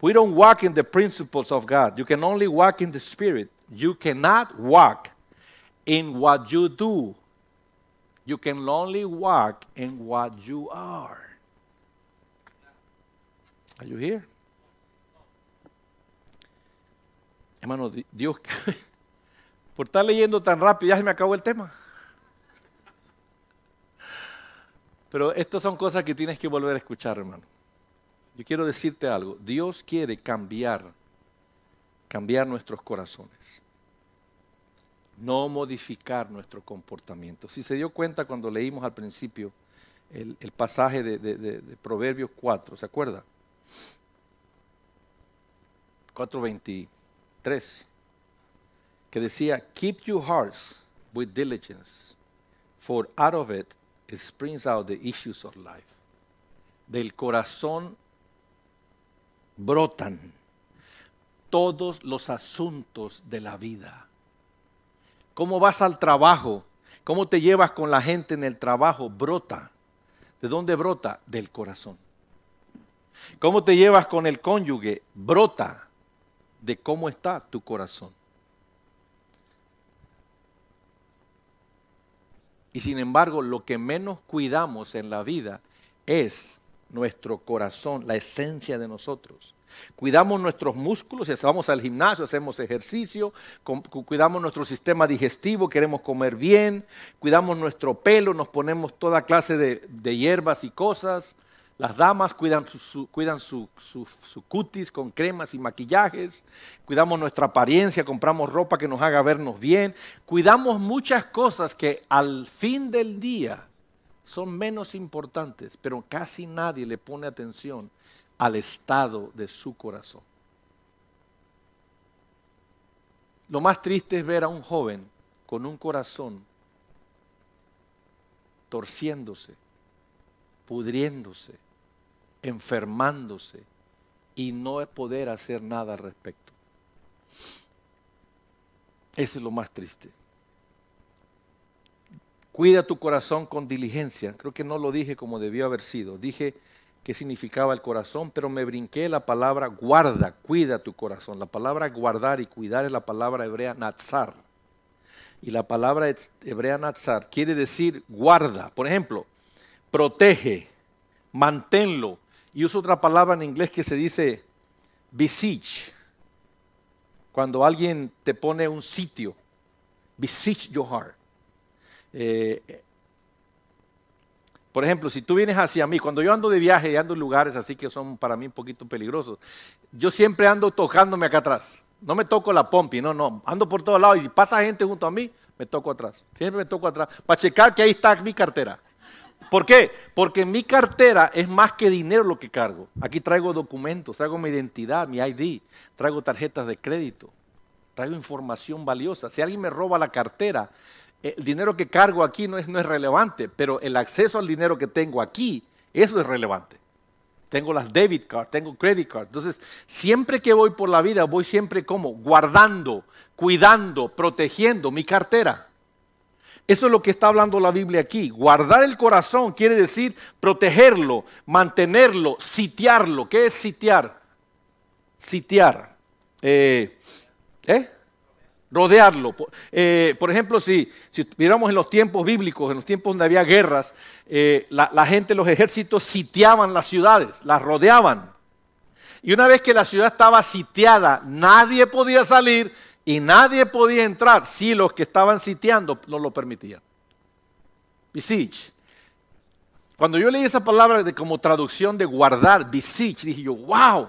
We don't walk in the principles of God. You can only walk in the Spirit. You cannot walk in what you do. You can only walk in what you are. Are you here? Hermano, Dios, por estar leyendo tan rápido, ya se me acabó el tema. Pero estas son cosas que tienes que volver a escuchar, hermano. Yo quiero decirte algo. Dios quiere cambiar, cambiar nuestros corazones. No modificar nuestro comportamiento. Si se dio cuenta cuando leímos al principio el, pasaje de, de Proverbios 4, ¿se acuerda? 4.20 que decía, keep your hearts with diligence, for out of it springs out the issues of life. Del corazón brotan todos los asuntos de la vida. ¿Cómo vas al trabajo? ¿Cómo te llevas con la gente en el trabajo? Brota. ¿De dónde brota? Del corazón. ¿Cómo te llevas con el cónyuge? Brota de cómo está tu corazón. Y sin embargo, lo que menos cuidamos en la vida es nuestro corazón, la esencia de nosotros. Cuidamos nuestros músculos, vamos al gimnasio, hacemos ejercicio, cuidamos nuestro sistema digestivo, queremos comer bien, cuidamos nuestro pelo, nos ponemos toda clase de, hierbas y cosas, las damas cuidan su, cutis con cremas y maquillajes. Cuidamos nuestra apariencia, compramos ropa que nos haga vernos bien. Cuidamos muchas cosas que al fin del día son menos importantes, pero casi nadie le pone atención al estado de su corazón. Lo más triste es ver a un joven con un corazón torciéndose, pudriéndose, enfermándose y no poder hacer nada al respecto. Eso es lo más triste. Cuida tu corazón con diligencia. Creo que no lo dije como debió haber sido. Dije qué significaba el corazón, pero me brinqué la palabra guarda, cuida tu corazón. La palabra guardar y cuidar es la palabra hebrea natsar. Y la palabra hebrea natsar quiere decir guarda. Por ejemplo, protege, manténlo. Y uso otra palabra en inglés que se dice besiege. Cuando alguien te pone un sitio, besiege your heart. Eh, por ejemplo, si tú vienes hacia mí, cuando yo ando de viaje y ando en lugares así que son para mí un poquito peligrosos, yo siempre ando tocándome acá atrás. No me toco la pompi, no, no. Ando por todos lados y si pasa gente junto a mí, me toco atrás. Siempre me toco atrás para checar que ahí está mi cartera. ¿Por qué? Porque mi cartera es más que dinero lo que cargo. Aquí traigo documentos, traigo mi identidad, mi ID, traigo tarjetas de crédito, traigo información valiosa. Si alguien me roba la cartera, el dinero que cargo aquí no es, no es relevante, pero el acceso al dinero que tengo aquí, eso es relevante. Tengo las debit cards, tengo credit cards. Entonces, siempre que voy por la vida, voy siempre como guardando, cuidando, protegiendo mi cartera. Eso es lo que está hablando la Biblia aquí. Guardar el corazón quiere decir protegerlo, mantenerlo, sitiarlo. ¿Qué es sitiar? Sitiar. Eh, ¿eh? Rodearlo. Eh, por ejemplo, si, si viéramos en los tiempos bíblicos, en los tiempos donde había guerras, eh, la, la gente, los ejércitos sitiaban las ciudades, las rodeaban. Y una vez que la ciudad estaba sitiada, nadie podía salir y nadie podía entrar si los que estaban sitiando no lo permitían. Besiege. Cuando yo leí esa palabra de, como traducción de guardar, besiege, dije yo, wow,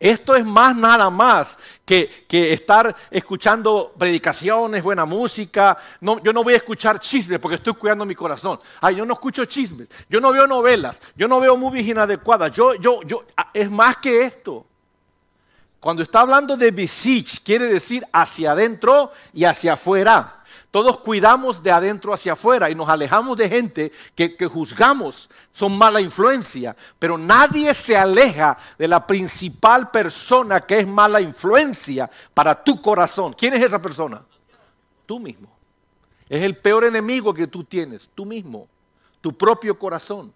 esto es más nada más que, estar escuchando predicaciones, buena música. No, yo no voy a escuchar chismes porque estoy cuidando mi corazón. Ay, yo no escucho chismes. Yo no veo novelas. Yo no veo movies inadecuadas. Yo, yo, yo, ah, es más que esto. Cuando está hablando de besich, quiere decir hacia adentro y hacia afuera. Todos cuidamos de adentro hacia afuera y nos alejamos de gente que, juzgamos, son mala influencia, pero nadie se aleja de la principal persona que es mala influencia para tu corazón. ¿Quién es esa persona? Tú mismo. Es el peor enemigo que tú tienes, tú mismo, tu propio corazón.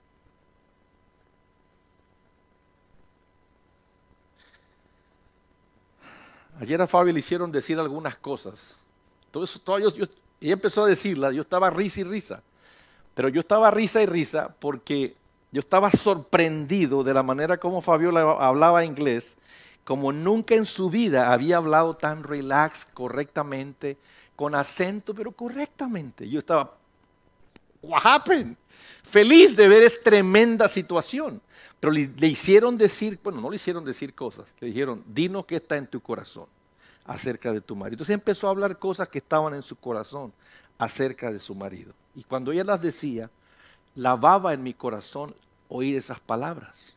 Ayer a Fabio le hicieron decir algunas cosas. Todo eso, todo, yo, ella empezó a decirla, yo estaba risa y risa. Pero yo estaba risa y risa porque yo estaba sorprendido de la manera como Fabiola hablaba inglés, como nunca en su vida había hablado tan relax, correctamente, con acento, pero correctamente. Yo estaba, what happened? Feliz de ver esta tremenda situación. Pero le, le, hicieron decir, bueno, no le hicieron decir cosas, le dijeron, dinos qué está en tu corazón acerca de tu marido. Entonces empezó a hablar cosas que estaban en su corazón acerca de su marido. Y cuando ella las decía, lavaba en mi corazón oír esas palabras.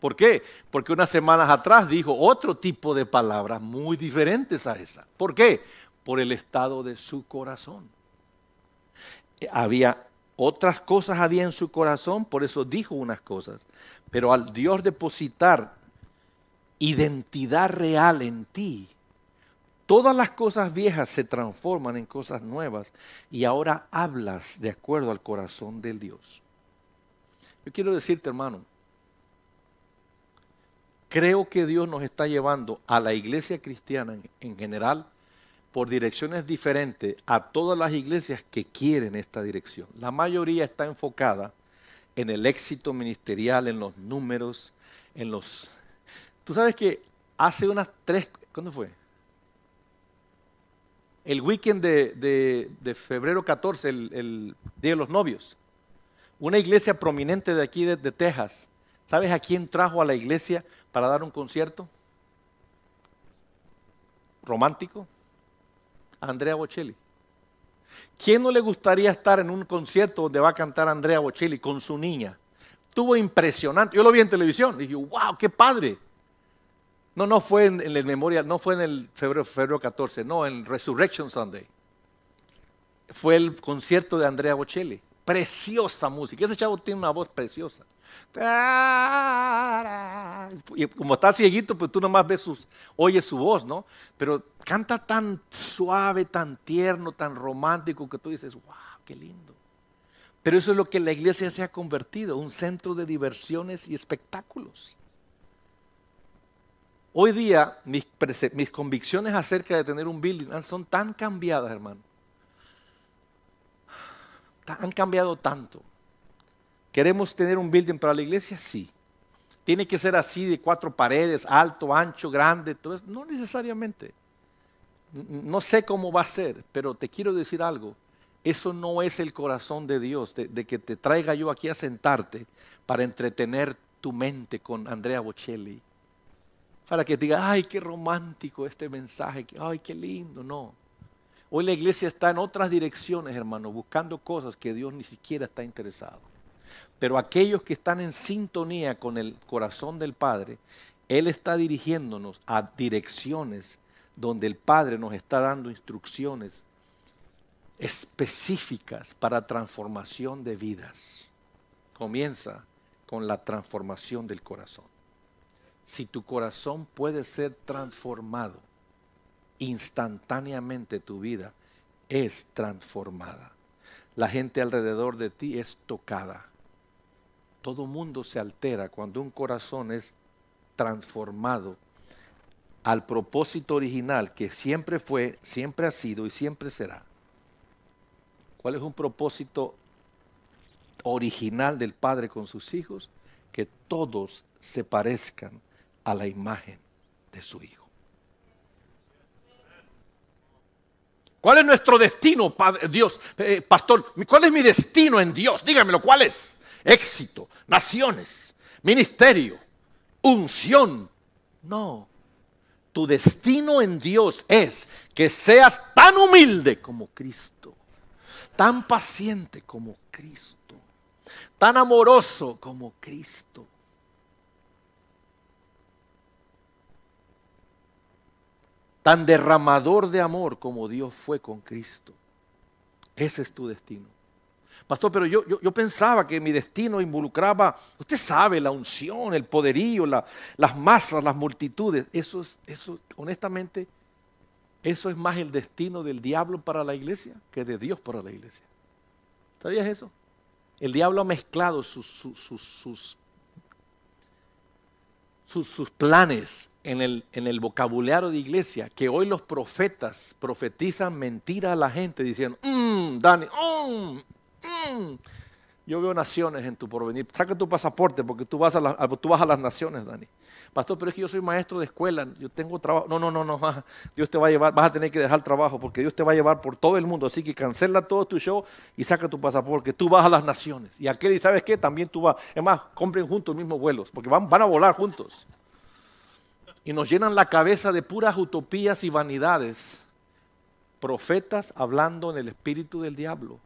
¿Por qué? Porque unas semanas atrás dijo otro tipo de palabras muy diferentes a esa. ¿Por qué? Por el estado de su corazón. Había otras cosas había en su corazón, por eso dijo unas cosas. Pero al Dios depositar identidad real en ti, todas las cosas viejas se transforman en cosas nuevas y ahora hablas de acuerdo al corazón del Dios. Yo quiero decirte, hermano, creo que Dios nos está llevando a la iglesia cristiana en, en general por direcciones diferentes a todas las iglesias que quieren esta dirección. La mayoría está enfocada en el éxito ministerial, en los números, en los... Tú sabes que hace unas tres... ¿Cuándo fue? El weekend de, febrero 14, el, Día de los Novios. Una iglesia prominente de aquí, de, de Texas. ¿Sabes a quién trajo a la iglesia para dar un concierto? Romántico. Andrea Bocelli. ¿Quién no le gustaría estar en un concierto donde va a cantar Andrea Bocelli con su niña? Estuvo impresionante. Yo lo vi en televisión. Dije, wow, qué padre. No, no fue en, el memorial, no fue en el febrero, febrero 14, no, en Resurrection Sunday. Fue el concierto de Andrea Bocelli. Preciosa música. Ese chavo tiene una voz preciosa. Y como está cieguito, pues tú nomás ves oyes su voz, ¿no? Pero canta tan suave, tan tierno, tan romántico que tú dices, wow, qué lindo. Pero eso es lo que la iglesia se ha convertido, un centro de diversiones y espectáculos. Hoy día mis, convicciones acerca de tener un building son tan cambiadas, hermano. Han cambiado tanto ¿Queremos tener un building para la iglesia? Sí. ¿Tiene que ser así de cuatro paredes, alto, ancho, grande? Todo eso? No necesariamente. No sé cómo va a ser, pero te quiero decir algo. Eso no es el corazón de Dios, de, que te traiga yo aquí a sentarte para entretener tu mente con Andrea Bocelli. Para que diga, ay, qué romántico este mensaje, ay, qué lindo. No. Hoy la iglesia está en otras direcciones, hermano, buscando cosas que Dios ni siquiera está interesado. Pero aquellos que están en sintonía con el corazón del Padre, Él está dirigiéndonos a direcciones donde el Padre nos está dando instrucciones específicas para transformación de vidas. Comienza con la transformación del corazón. Si tu corazón puede ser transformado, instantáneamente tu vida es transformada. La gente alrededor de ti es tocada. Todo mundo se altera cuando un corazón es transformado al propósito original que siempre fue, siempre ha sido y siempre será. ¿Cuál es un propósito original del Padre con sus hijos? Que todos se parezcan a la imagen de su Hijo. ¿Cuál es nuestro destino, Padre, Dios? Eh, pastor, ¿cuál es mi destino en Dios? Dígamelo, ¿cuál es? Éxito, naciones, ministerio, unción. No, tu destino en Dios es que seas tan humilde como Cristo tan paciente como Cristo, tan amoroso como Cristo. Tan derramador de amor como Dios fue con Cristo. Ese es tu destino. Pastor, pero yo, yo, pensaba que mi destino involucraba, usted sabe, la unción, el poderío, las masas, las multitudes. Eso, eso honestamente, eso es más el destino del diablo para la iglesia que de Dios para la iglesia. ¿Sabías eso? El diablo ha mezclado sus, sus, sus, planes en el, en el, vocabulario de iglesia, que hoy los profetas profetizan mentira a la gente diciendo, mmm, Dani, mmm, mmm. Yo veo naciones en tu porvenir. Saca tu pasaporte porque tú vas a, tú vas a las naciones, Dani. Pastor, pero es que yo soy maestro de escuela, yo tengo trabajo. No, no, no, no, Dios te va a llevar, vas a tener que dejar trabajo porque Dios te va a llevar por todo el mundo. Así que cancela todo tu show y saca tu pasaporte, tú vas a las naciones. Y aquel, ¿sabes qué? También tú vas. Es más, compren juntos los mismos vuelos porque van a volar juntos. Y nos llenan la cabeza de puras utopías y vanidades. Profetas hablando en el espíritu del diablo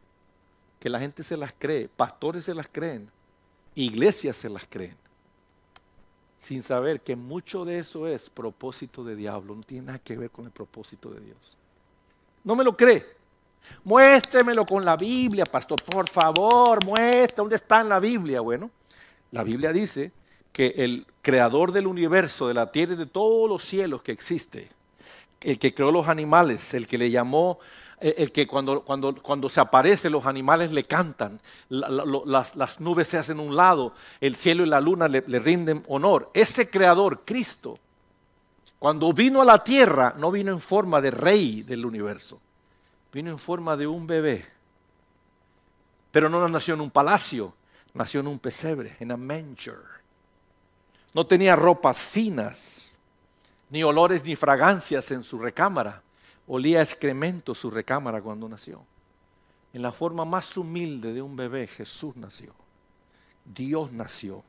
que la gente se las cree, pastores se las creen, iglesias se las creen, sin saber que mucho de eso es propósito de diablo, no tiene nada que ver con el propósito de Dios. ¿No me lo cree? Muéstremelo con la Biblia, pastor, por favor, muestra dónde está en la Biblia. Bueno, la Biblia dice que el creador del universo, de la tierra y de todos los cielos que existe, el que creó los animales, el que le llamó el que cuando, cuando, cuando se aparece los animales le cantan, las, nubes se hacen un lado, el cielo y la luna le, le rinden honor. Ese creador, Cristo, cuando vino a la tierra, no vino en forma de rey del universo, vino en forma de un bebé. Pero no nació en un palacio, nació en un pesebre, en a manger. No tenía ropas finas, ni olores ni fragancias en su recámara Olía excremento su recámara cuando nació. En la forma más humilde de un bebé, Jesús nació. Dios nació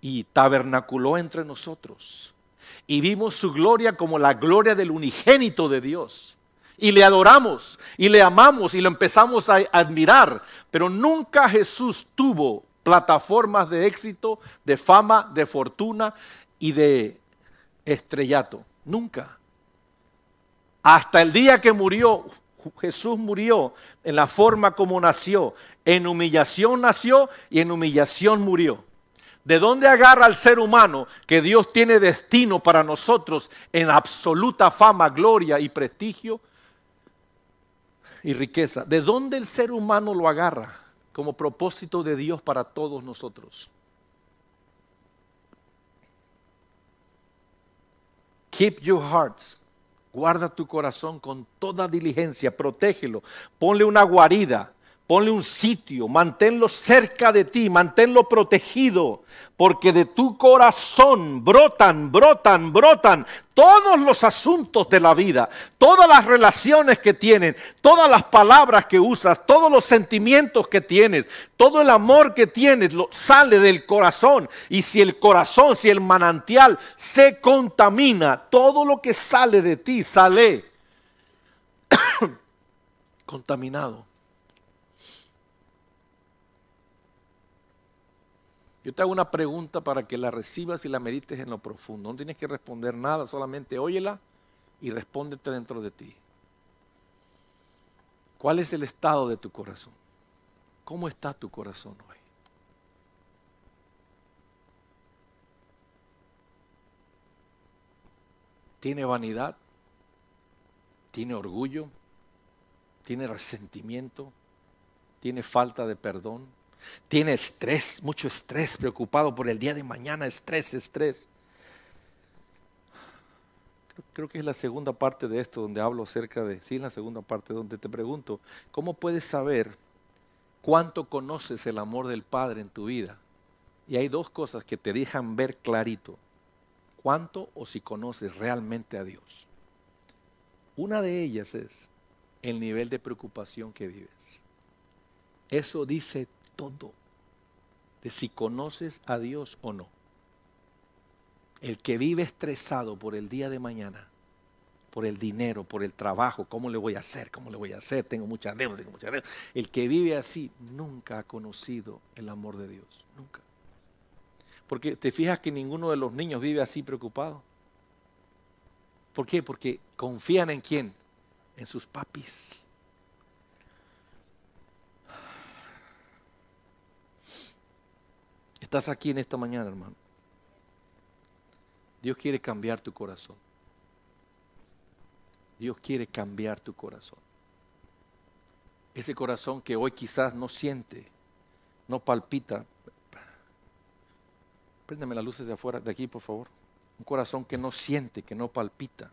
y tabernaculó entre nosotros. Y vimos su gloria como la gloria del unigénito de Dios. Y le adoramos y le amamos y lo empezamos a admirar. Pero nunca Jesús tuvo plataformas de éxito, de fama, de fortuna y de estrellato. Nunca. Hasta el día que murió, Jesús murió en la forma como nació. En humillación nació y en humillación murió. ¿De dónde agarra el ser humano que Dios tiene destino para nosotros en absoluta fama, gloria y prestigio y riqueza? ¿De dónde el ser humano lo agarra como propósito de Dios para todos nosotros? Keep your hearts Guarda tu corazón con toda diligencia, protégelo, ponle una guarida, Ponle un sitio, manténlo cerca de ti, manténlo protegido, porque de tu corazón brotan, brotan, brotan todos los asuntos de la vida, todas las relaciones que tienes, todas las palabras que usas, todos los sentimientos que tienes, todo el amor que tienes, lo, sale del corazón. Y si el corazón, si el manantial se contamina, todo lo que sale de ti sale contaminado. Yo te hago una pregunta para que la recibas y la medites en lo profundo. No tienes que responder nada, solamente óyela y respóndete dentro de ti. ¿Cuál es el estado de tu corazón? ¿Cómo está tu corazón hoy? ¿Tiene vanidad? ¿Tiene orgullo? ¿Tiene resentimiento? ¿Tiene falta de perdón? Tiene estrés, mucho estrés, preocupado por el día de mañana, estrés, estrés. Creo que es la segunda parte de esto donde hablo acerca de, sí, la segunda parte donde te pregunto, ¿cómo puedes saber cuánto conoces el amor del Padre en tu vida? Y hay dos cosas que te dejan ver clarito, cuánto o si conoces realmente a Dios. Una de ellas es el nivel de preocupación que vives. Eso dice todo de si conoces a Dios o no. El que vive estresado por el día de mañana, por el dinero, por el trabajo, ¿cómo le voy a hacer? ¿Cómo le voy a hacer? Tengo mucha deuda, tengo mucha deuda. El que vive así nunca ha conocido el amor de Dios, nunca. Porque te fijas que ninguno de los niños vive así preocupado. ¿Por qué? Porque confían en quién? En sus papis. Estás aquí en esta mañana, hermano. Dios quiere cambiar tu corazón. Dios quiere cambiar tu corazón. Ese corazón que hoy quizás no siente, no palpita. Préndeme las luces de afuera, de aquí, por favor. Un corazón que no siente, que no palpita.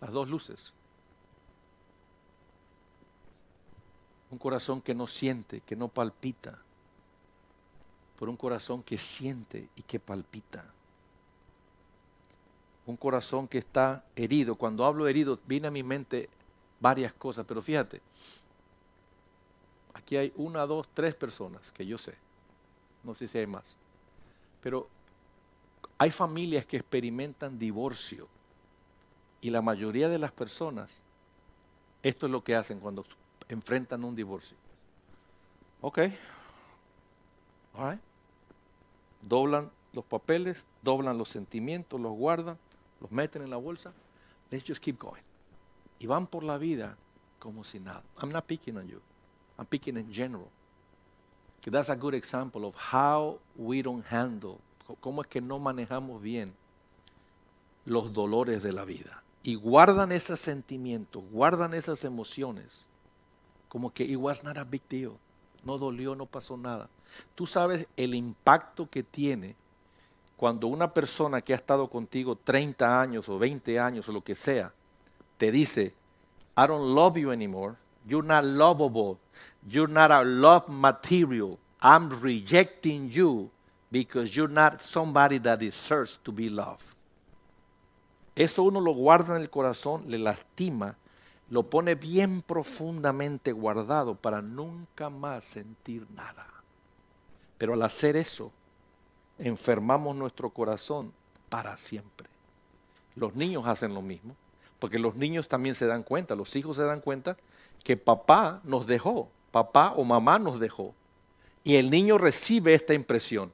Las dos luces. Un corazón que no siente, que no palpita. Por un corazón que siente y que palpita. Un corazón que está herido. Cuando hablo herido, viene a mi mente varias cosas, pero fíjate, aquí hay una, dos, tres personas que yo sé. No sé si hay más. Pero hay familias que experimentan divorcio. Y la mayoría de las personas, esto es lo que hacen cuando enfrentan un divorcio. Ok. All Doblan los papeles, doblan los sentimientos, los guardan, los meten en la bolsa. Let's just keep going. Y van por la vida como si nada. I'm not picking on you. I'm picking in general. that's a good example of how we don't handle, cómo es que no manejamos bien los dolores de la vida. Y guardan esos sentimientos, guardan esas emociones como que it was not a big deal. No dolió, no pasó nada. Tú sabes el impacto que tiene cuando una persona que ha estado contigo 30 años o 20 años o lo que sea, te dice, I don't love you anymore, you're not lovable, you're not a love material, I'm rejecting you because you're not somebody that deserves to be loved. Eso uno lo guarda en el corazón, le lastima lo pone bien profundamente guardado para nunca más sentir nada. Pero al hacer eso, enfermamos nuestro corazón para siempre. Los niños hacen lo mismo, porque los niños también se dan cuenta, los hijos se dan cuenta que papá nos dejó, papá o mamá nos dejó. Y el niño recibe esta impresión.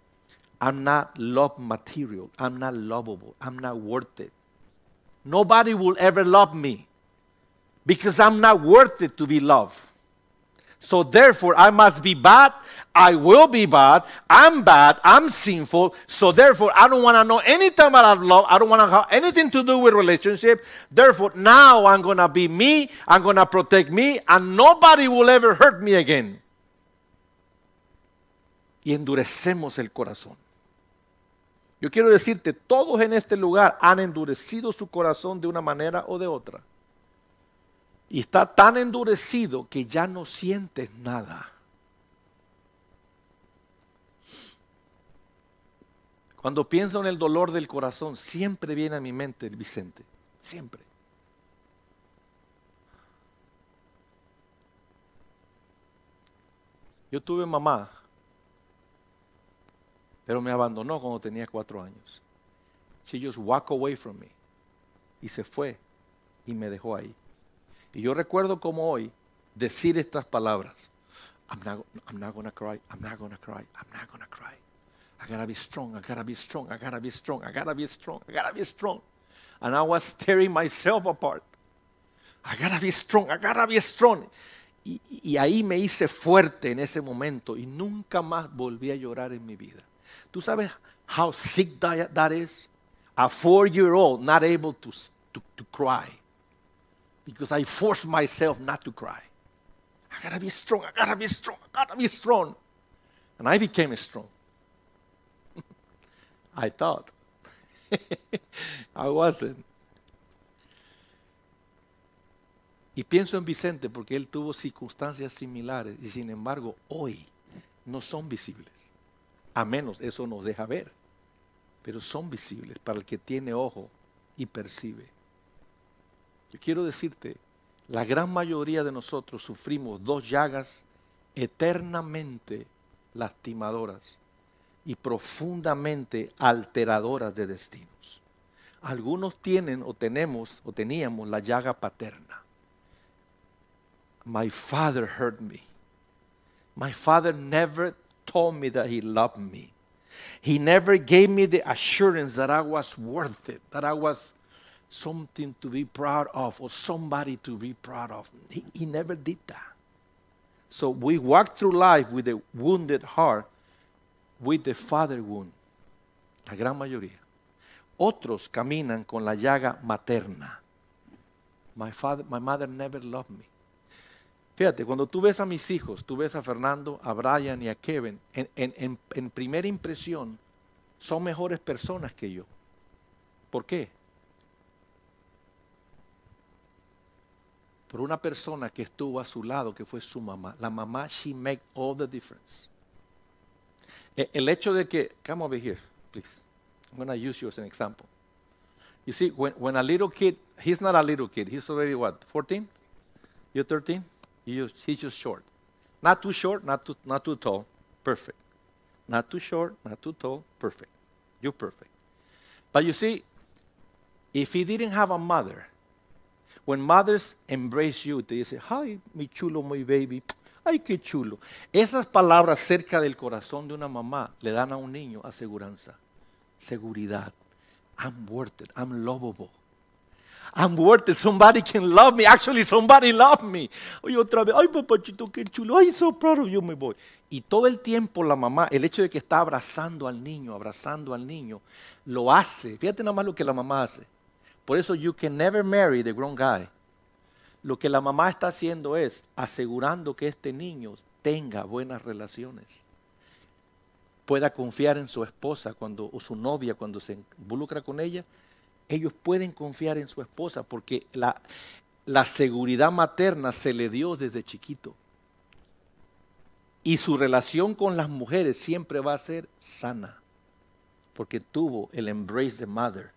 I'm not love material. I'm not lovable. I'm not worth it. Nobody will ever love me because I'm not worth it to be loved. So therefore, I must be bad. I will be bad. I'm bad. I'm sinful. So therefore, I don't want to know anything about love. I don't want to have anything to do with relationship. Therefore, now I'm going to be me. I'm going to protect me. And nobody will ever hurt me again. Y endurecemos el corazón. Yo quiero decirte, todos en este lugar han endurecido su corazón de una manera o de otra. Y está tan endurecido que ya no sientes nada. Cuando pienso en el dolor del corazón, siempre viene a mi mente el Vicente. Siempre. Yo tuve mamá, pero me abandonó cuando tenía cuatro años. She just walked away from me. Y se fue y me dejó ahí. Y yo recuerdo como hoy decir estas palabras. I'm not, I'm not gonna cry, I'm not gonna cry, I'm not gonna cry. I gotta be strong, I gotta be strong, I gotta be strong, I gotta be strong, I gotta be strong. And I was tearing myself apart. I gotta be strong, I gotta be strong. Y, ahí me hice fuerte en ese momento y nunca más volví a llorar en mi vida. ¿Tú sabes how sick that, that is? A four-year-old not able to, to cry because I forced myself not to cry. I gotta be strong, I gotta be strong, I gotta be strong. And I became strong. I thought. I wasn't. Y pienso en Vicente porque él tuvo circunstancias similares y sin embargo hoy no son visibles. A menos eso nos deja ver. Pero son visibles para el que tiene ojo y percibe. Yo quiero decirte, la gran mayoría de nosotros sufrimos dos llagas eternamente lastimadoras y profundamente alteradoras de destinos. Algunos tienen o tenemos o teníamos la llaga paterna. My father hurt me. My father never told me that he loved me. He never gave me the assurance that I was worth it, that I was something to be proud of or somebody to be proud of. He, he never did that. So we walk through life with a wounded heart with the father wound, la gran mayoría. Otros caminan con la llaga materna. My, father, my mother never loved me. Fíjate, cuando tú ves a mis hijos, tú ves a Fernando, a Brian y a Kevin, en, en, en primera impresión son mejores personas que yo. ¿Por qué? Por una persona que estuvo a su lado, que fue su mamá. La mamá, she make all the difference. El hecho de que, come over here, please. I'm going to use you as an example. You see, when, when a little kid, he's not a little kid, he's already what, 14? You're 13? You, he's just short. Not too short, not too, not too tall, perfect. Not too short, not too tall, perfect. You're perfect. But you see, if he didn't have a mother, when mothers embrace you, they say, Hi, mi chulo, my baby, ay, qué chulo. Esas palabras cerca del corazón de una mamá le dan a un niño aseguranza, seguridad. I'm worth it, I'm lovable. I'm worth it, somebody can love me. Actually, somebody love me. Oye, otra vez, ay, papachito, qué chulo, ay, so proud of you, my boy. Y todo el tiempo la mamá, el hecho de que está abrazando al niño, abrazando al niño, lo hace. Fíjate nada más lo que la mamá hace. Por eso, you can never marry the grown guy lo que la mamá está haciendo es asegurando que este niño tenga buenas relaciones, pueda confiar en su esposa cuando, o su novia cuando se involucra con ella. Ellos pueden confiar en su esposa porque la, la seguridad materna se le dio desde chiquito. Y su relación con las mujeres siempre va a ser sana, porque tuvo el embrace de mother,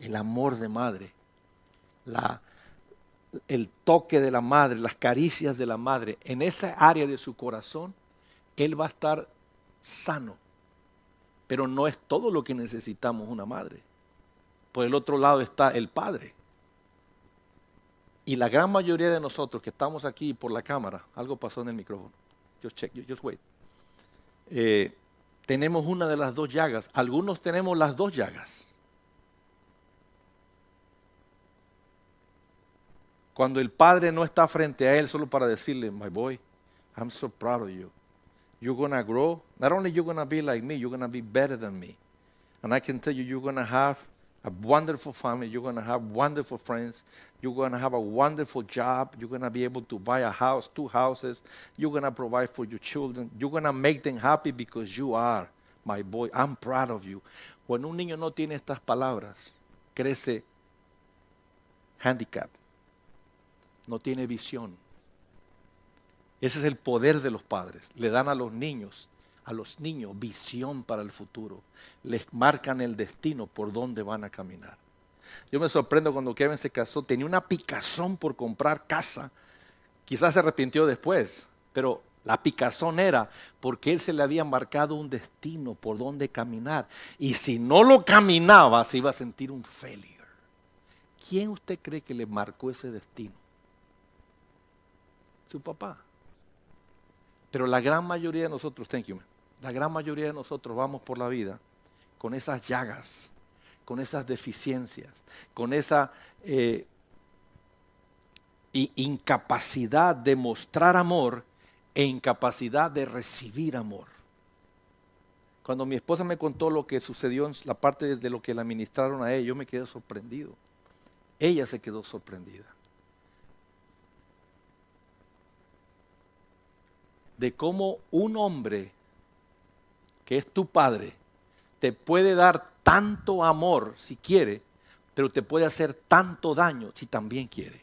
el amor de madre, la, el toque de la madre, las caricias de la madre, en esa área de su corazón, él va a estar sano. Pero no es todo lo que necesitamos una madre. Por el otro lado está el padre. Y la gran mayoría de nosotros que estamos aquí por la cámara, algo pasó en el micrófono. Just check, just wait. Eh, tenemos una de las dos llagas. Algunos tenemos las dos llagas. Cuando el padre no está frente a él solo para decirle, my boy, I'm so proud of you. You're going to grow. Not only you're going to be like me, you're going to be better than me. And I can tell you, you're going to have a wonderful family. You're going to have wonderful friends. You're going to have a wonderful job. You're going to be able to buy a house, two houses. You're going to provide for your children. You're going to make them happy because you are my boy. I'm proud of you. Cuando un niño no tiene estas palabras, crece handicap no tiene visión. Ese es el poder de los padres. Le dan a los niños, a los niños visión para el futuro. Les marcan el destino por dónde van a caminar. Yo me sorprendo cuando Kevin se casó, tenía una picazón por comprar casa. Quizás se arrepintió después, pero la picazón era porque él se le había marcado un destino por dónde caminar. Y si no lo caminaba, se iba a sentir un failure. ¿Quién usted cree que le marcó ese destino? Su papá. Pero la gran mayoría de nosotros, thank you, la gran mayoría de nosotros vamos por la vida con esas llagas, con esas deficiencias, con esa eh, incapacidad de mostrar amor e incapacidad de recibir amor. Cuando mi esposa me contó lo que sucedió en la parte de lo que la ministraron a ella, yo me quedé sorprendido. Ella se quedó sorprendida. De cómo un hombre que es tu padre te puede dar tanto amor si quiere, pero te puede hacer tanto daño si también quiere.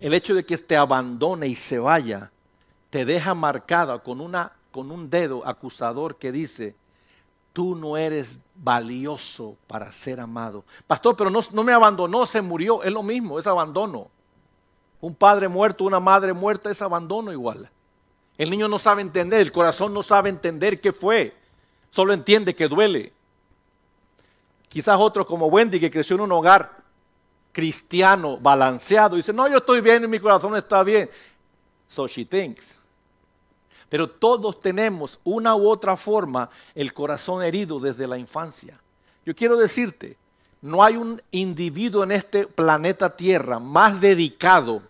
El hecho de que te abandone y se vaya te deja marcada con, una, con un dedo acusador que dice, tú no eres valioso para ser amado. Pastor, pero no, no, me abandonó, se murió, es lo mismo, es abandono. Un padre muerto, una madre muerta es abandono igual. El niño no sabe entender, el corazón no sabe entender qué fue, solo entiende que duele. Quizás otro como Wendy que creció en un hogar cristiano, balanceado, dice, no, yo estoy bien y mi corazón está bien. So she thinks. Pero todos tenemos una u otra forma el corazón herido desde la infancia. Yo quiero decirte, no hay un individuo en este planeta Tierra más dedicado,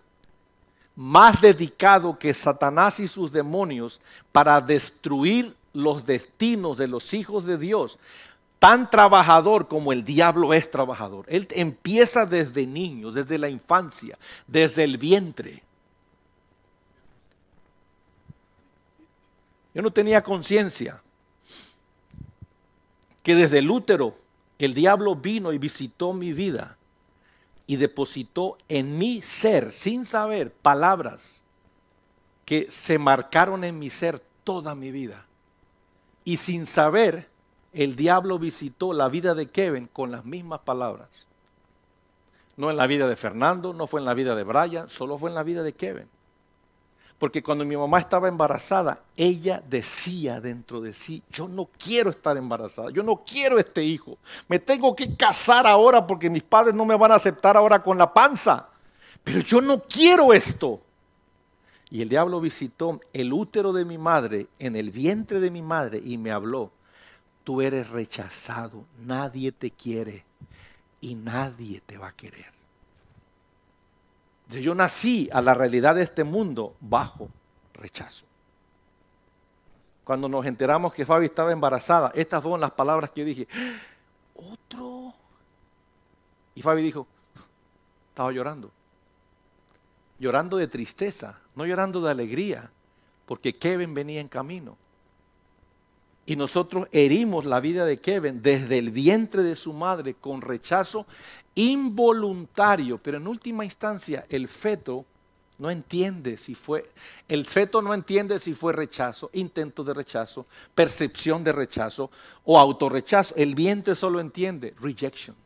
más dedicado que Satanás y sus demonios para destruir los destinos de los hijos de Dios. Tan trabajador como el diablo es trabajador. Él empieza desde niño, desde la infancia, desde el vientre. Yo no tenía conciencia que desde el útero el diablo vino y visitó mi vida y depositó en mi ser, sin saber, palabras que se marcaron en mi ser toda mi vida. Y sin saber, el diablo visitó la vida de Kevin con las mismas palabras. No en la vida de Fernando, no fue en la vida de Brian, solo fue en la vida de Kevin. Porque cuando mi mamá estaba embarazada, ella decía dentro de sí, yo no quiero estar embarazada, yo no quiero este hijo. Me tengo que casar ahora porque mis padres no me van a aceptar ahora con la panza. Pero yo no quiero esto. Y el diablo visitó el útero de mi madre en el vientre de mi madre y me habló, tú eres rechazado, nadie te quiere y nadie te va a querer. Yo nací a la realidad de este mundo bajo rechazo. Cuando nos enteramos que Fabi estaba embarazada, estas fueron las palabras que yo dije, otro. Y Fabi dijo, estaba llorando. Llorando de tristeza, no llorando de alegría, porque Kevin venía en camino. Y nosotros herimos la vida de Kevin desde el vientre de su madre con rechazo involuntario, pero en última instancia el feto no entiende si fue, el feto no entiende si fue rechazo, intento de rechazo, percepción de rechazo o autorrechazo. El vientre solo entiende rejection.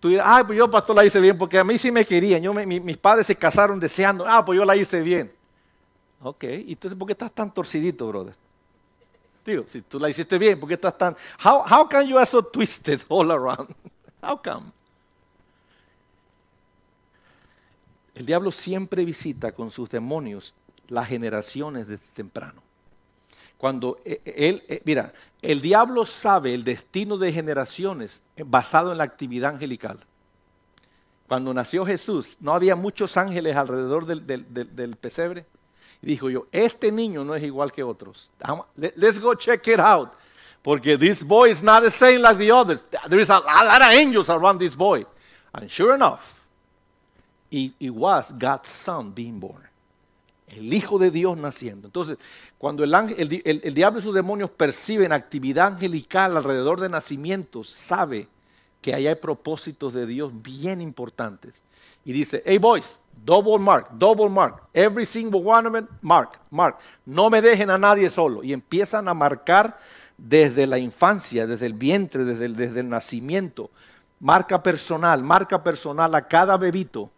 Tú dirás, ah, pues yo pastor la hice bien porque a mí sí me querían. Yo, mis padres se casaron deseando, ah, pues yo la hice bien. Ok, ¿y entonces por qué estás tan torcidito, brother? Si tú la hiciste bien, ¿por qué estás tan... How, can you be so twisted all around? How come? El diablo siempre visita con sus demonios las generaciones desde temprano. Cuando e, e, él, e, mira, el diablo sabe el destino de generaciones basado en la actividad angelical. Cuando nació Jesús, no había muchos ángeles alrededor del pesebre. Y dijo yo, este niño no es igual que otros. Let's go check it out. Porque this boy is not the same like the others. There is a, lot of angels around this boy. And sure enough, it, was God's son being born. El Hijo de Dios naciendo. Entonces, cuando el, ángel, el, diablo y sus demonios perciben actividad angelical alrededor de nacimientos, sabe que ahí hay propósitos de Dios bien importantes. Y dice, hey boys, double mark, double mark, every single one of them, mark, mark. No me dejen a nadie solo. Y empiezan a marcar desde la infancia, desde el vientre, desde el, desde el nacimiento. Marca personal, marca personal a cada bebito.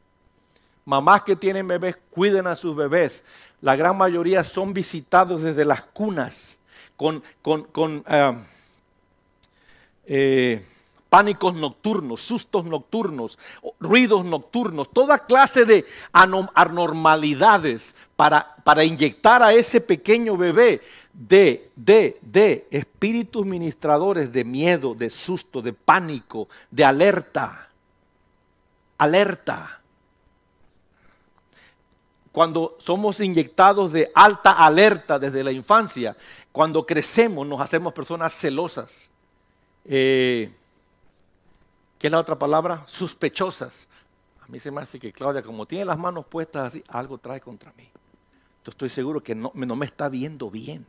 Mamás que tienen bebés, cuiden a sus bebés. La gran mayoría son visitados desde las cunas con, con, eh, eh, pánicos nocturnos, sustos nocturnos, ruidos nocturnos, toda clase de anormalidades para, para inyectar a ese pequeño bebé de, de, de espíritus ministradores de miedo, de susto, de pánico, de alerta. Alerta. Cuando somos inyectados de alta alerta desde la infancia, cuando crecemos nos hacemos personas celosas. Eh, ¿Qué es la otra palabra? Sospechosas. A mí se me hace que Claudia, como tiene las manos puestas así, algo trae contra mí. Yo estoy seguro que no, no me está viendo bien.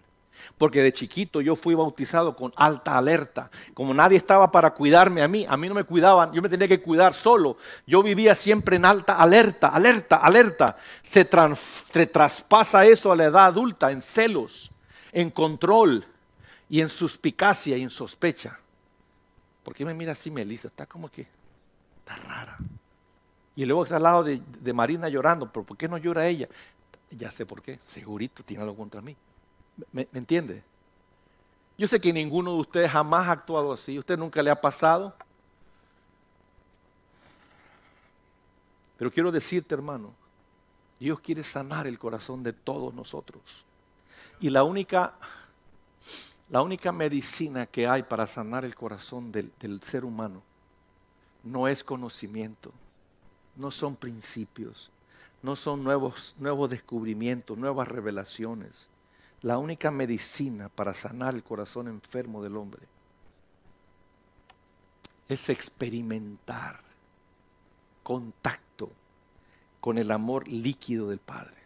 Porque de chiquito yo fui bautizado con alta alerta. Como nadie estaba para cuidarme a mí, a mí no me cuidaban, yo me tenía que cuidar solo. Yo vivía siempre en alta alerta, alerta, alerta. Se, se traspasa eso a la edad adulta en celos, en control y en suspicacia y en sospecha. ¿Por qué me mira así, Melissa? Está como que, está rara. Y luego está al lado de, Marina llorando, pero ¿por qué no llora ella? Ya sé por qué, segurito tiene algo contra mí. ¿Me, entiende? Yo sé que ninguno de ustedes jamás ha actuado así. ¿Usted nunca le ha pasado? Pero quiero decirte, hermano, Dios quiere sanar el corazón de todos nosotros. Y la única la única medicina que hay para sanar el corazón del, ser humano no es conocimiento, no son principios, no son nuevos, descubrimientos, nuevas revelaciones. La única medicina para sanar el corazón enfermo del hombre es experimentar contacto con el amor líquido del Padre.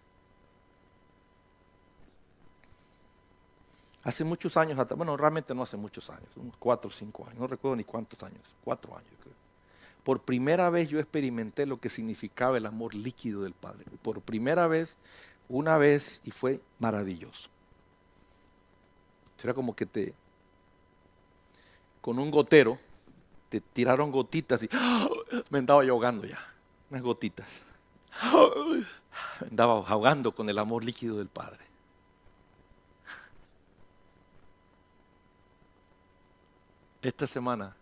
Hace muchos años, bueno, realmente no hace muchos años, unos cuatro o cinco años, no recuerdo ni cuántos años, cuatro años creo. Por primera vez yo experimenté lo que significaba el amor líquido del Padre. Por primera vez, una vez, y fue maravilloso. Era como que te, con un gotero, te tiraron gotitas y me andaba ahogando ya, unas gotitas. Me andaba ahogando con el amor líquido del Padre. Esta semana,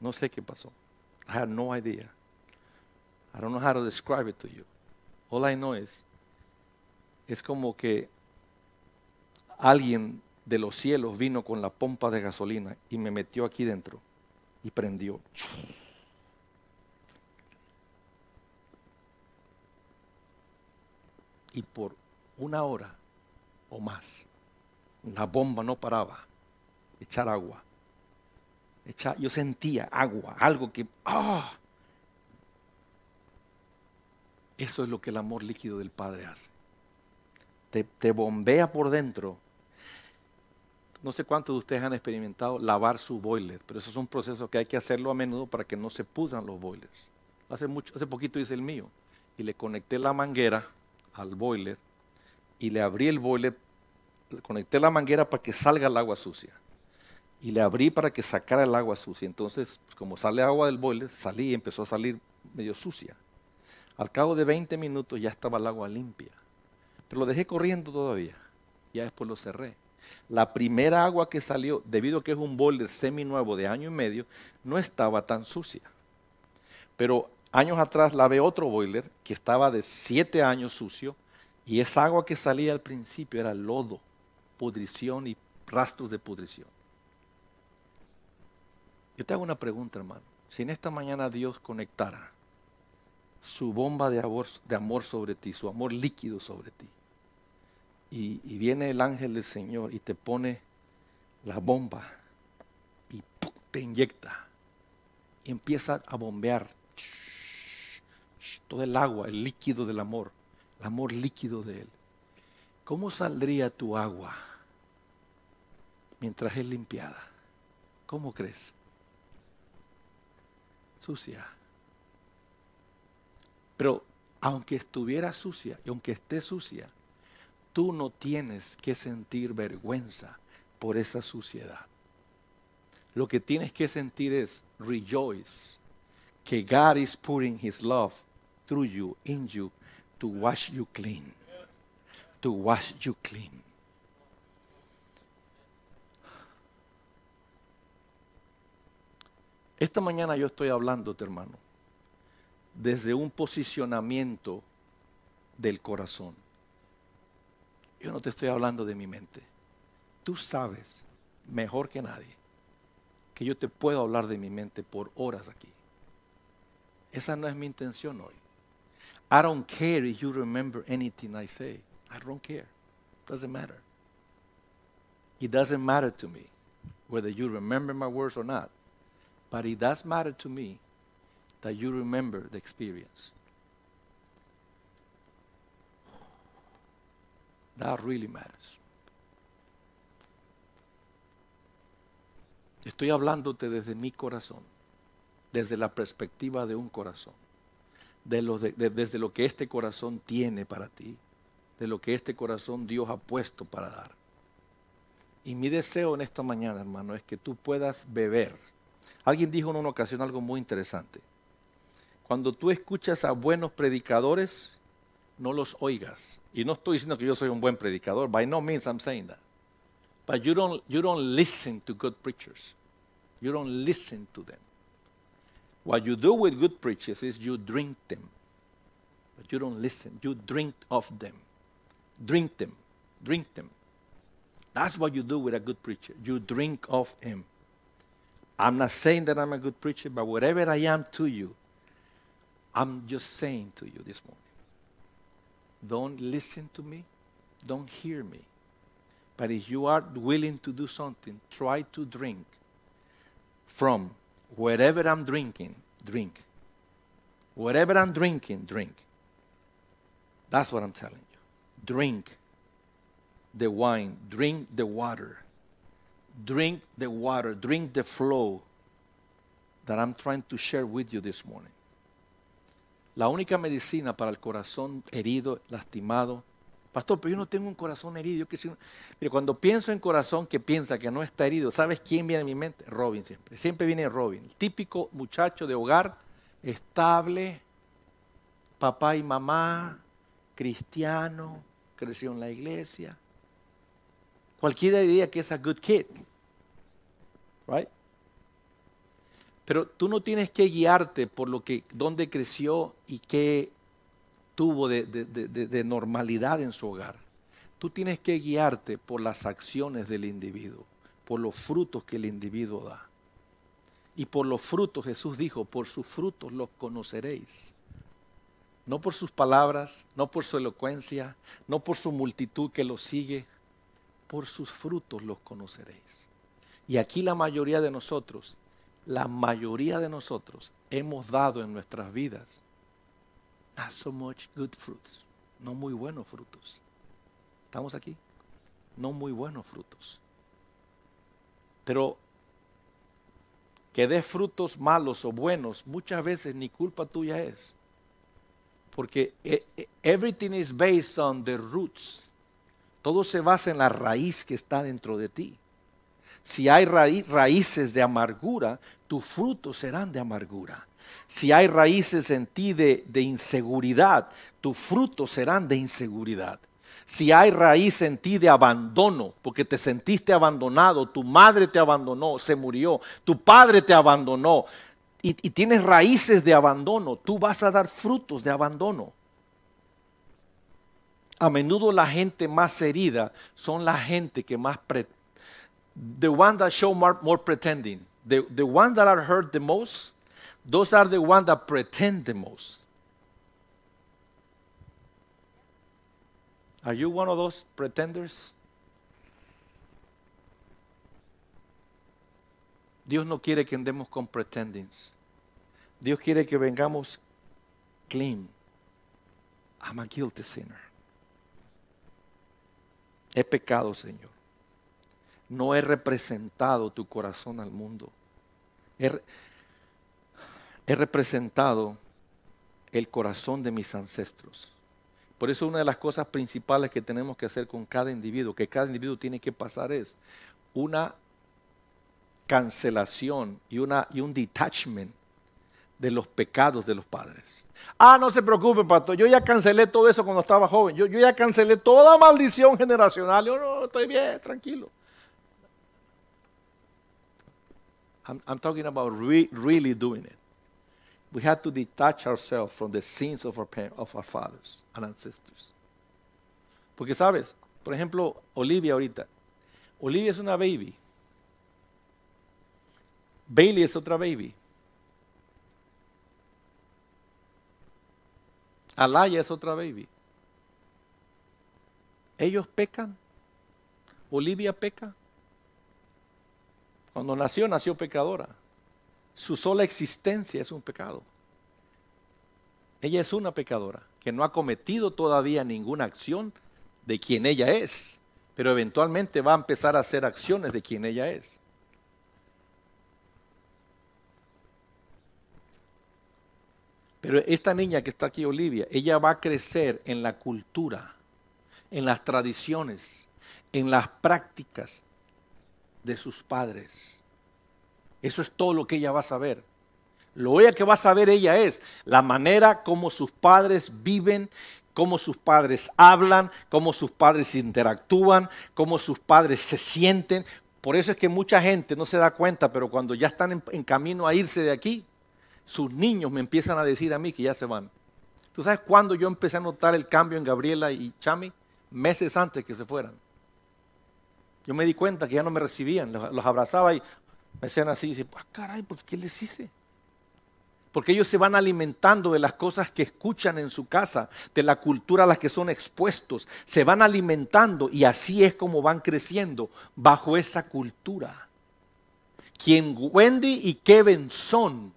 no sé qué pasó. I have no idea. I don't know how to describe it to you. All I know is, es como que alguien de los cielos vino con la pompa de gasolina y me metió aquí dentro y prendió. Y por una hora o más, la bomba no paraba echar agua. yo sentía agua, algo que... ¡ah! Eso es lo que el amor líquido del Padre hace. Te, te bombea por dentro. No sé cuántos de ustedes han experimentado lavar su boiler, pero eso es un proceso que hay que hacerlo a menudo para que no se pudran los boilers. Hace, mucho, hace poquito hice el mío y le conecté la manguera al boiler y le abrí el boiler, le conecté la manguera para que salga el agua sucia y le abrí para que sacara el agua sucia. Entonces, pues, como sale agua del boiler, salí y empezó a salir medio sucia. Al cabo de 20 minutos ya estaba el agua limpia. Pero lo dejé corriendo todavía. Ya después lo cerré. La primera agua que salió, debido a que es un boiler semi-nuevo de año y medio, no estaba tan sucia. Pero años atrás lavé otro boiler que estaba de 7 años sucio y esa agua que salía al principio era lodo, pudrición y rastros de pudrición. Yo te hago una pregunta, hermano. Si en esta mañana Dios conectara su bomba de amor, sobre ti, su amor líquido sobre ti, y, viene el ángel del Señor y te pone la bomba y te inyecta y empieza a bombear todo el agua, el líquido del amor, el amor líquido de Él. ¿Cómo saldría tu agua mientras es limpiada? ¿Cómo crees? Sucia. Pero aunque estuviera sucia y aunque esté sucia, tú no tienes que sentir vergüenza por esa suciedad. Lo que tienes que sentir es rejoice que God is putting his love through you, in you, to wash you clean. To wash you clean. Esta mañana yo estoy hablándote, hermano, desde un posicionamiento del corazón. Yo no te estoy hablando de mi mente. Tú sabes mejor que nadie que yo te puedo hablar de mi mente por horas aquí. Esa no es mi intención hoy. I don't care if you remember anything I say. I don't care. Doesn't matter. It doesn't matter to me whether you remember my words or not. But it does matter to me that you remember the experience. That really matters. Estoy hablándote desde mi corazón, desde la perspectiva de un corazón, desde lo que este corazón tiene para ti, de lo que este corazón Dios ha puesto para dar. Y mi deseo en esta mañana, hermano, es que tú puedas beber. Alguien dijo en una ocasión algo muy interesante. Cuando tú escuchas a buenos predicadores, no los oigas. Y no estoy diciendo que yo soy un buen predicador. By no means I'm saying that. But you don't, you don't listen to good preachers. You don't listen to them. What you do with good preachers is you drink them. But you don't listen. You drink of them. Drink them. Drink them. That's what you do with a good preacher. You drink of him. I'm not saying that I'm a good preacher, but whatever I am to you, I'm just saying to you this morning. Don't listen to me. Don't hear me. But if you are willing to do something, try to drink from wherever I'm drinking, drink. Whatever I'm drinking, drink. That's what I'm telling you. Drink the wine, drink the water. Drink the water, drink the flow that I'm trying to share with you this morning. La única medicina para el corazón herido, lastimado. Pastor, pero yo no tengo un corazón herido. Pero cuando pienso en corazón que piensa que no está herido, ¿sabes quién viene a mi mente? Robin siempre. Siempre viene Robin. El típico muchacho de hogar, estable, papá y mamá, cristiano, creció en la iglesia. Cualquiera diría que es a good kid. Right? Pero tú no tienes que guiarte por lo que, dónde creció y qué tuvo de, de, normalidad en su hogar. Tú tienes que guiarte por las acciones del individuo, por los frutos que el individuo da. Y por los frutos, Jesús dijo, por sus frutos los conoceréis. No por sus palabras, no por su elocuencia, no por su multitud que los sigue, por sus frutos los conoceréis. Y aquí la mayoría de nosotros la mayoría de nosotros hemos dado en nuestras vidas not so much good fruits, no muy buenos frutos. ¿Estamos aquí? No muy buenos frutos. Pero que dé frutos malos o buenos, muchas veces ni culpa tuya es. Porque eh, eh, everything is based on the roots. Todo se basa en la raíz que está dentro de ti. Si hay raíces de amargura, tus frutos serán de amargura. Si hay raíces en ti de, inseguridad, tus frutos serán de inseguridad. Si hay raíz en ti de abandono, porque te sentiste abandonado, tu madre te abandonó, se murió, tu padre te abandonó, y, tienes raíces de abandono, tú vas a dar frutos de abandono. A menudo la gente más herida son la gente que más the one that show more, more pretending. The, the ones that are hurt the most, those are the ones that pretend the most. Are you one of those pretenders? Dios no quiere que andemos con pretendings. Dios quiere que vengamos clean. I'm a guilty sinner. He pecado, Señor no he representado tu corazón al mundo. he representado el corazón de mis ancestros. Por eso una de las cosas principales que tenemos que hacer con cada individuo, que cada individuo tiene que pasar es una cancelación y, una, y un detachment de los pecados de los padres. Ah, no se preocupe, pastor. Yo ya cancelé todo eso cuando estaba joven. Yo, ya cancelé toda maldición generacional. Yo no, estoy bien, tranquilo. I'm, talking about really doing it. We have to detach ourselves from the sins of our, of our fathers and ancestors. Porque sabes, por ejemplo, Olivia ahorita. Olivia es una baby. Bailey es otra baby. Alaya es otra baby. Ellos pecan. Olivia peca. Cuando nació, nació pecadora. Su sola existencia es un pecado. Ella es una pecadora que no ha cometido todavía ninguna acción de quien ella es, pero eventualmente va a empezar a hacer acciones de quien ella es. Pero esta niña que está aquí, Olivia, ella va a crecer en la cultura, en las tradiciones, en las prácticas de sus padres. Eso es todo lo que ella va a saber. Lo único que va a saber ella es la manera como sus padres viven, cómo sus padres hablan, cómo sus padres interactúan, cómo sus padres se sienten. Por eso es que mucha gente no se da cuenta, pero cuando ya están en, en camino a irse de aquí, sus niños me empiezan a decir a mí que ya se van. ¿Tú sabes cuándo yo empecé a notar el cambio en Gabriela y Chami? Meses antes que se fueran. Yo me di cuenta que ya no me recibían, los, abrazaba y me decían así, y ah, caray, pues ¿qué les hice? Porque ellos se van alimentando de las cosas que escuchan en su casa, de la cultura a la que son expuestos, se van alimentando y así es como van creciendo bajo esa cultura. Quien Wendy y Kevin son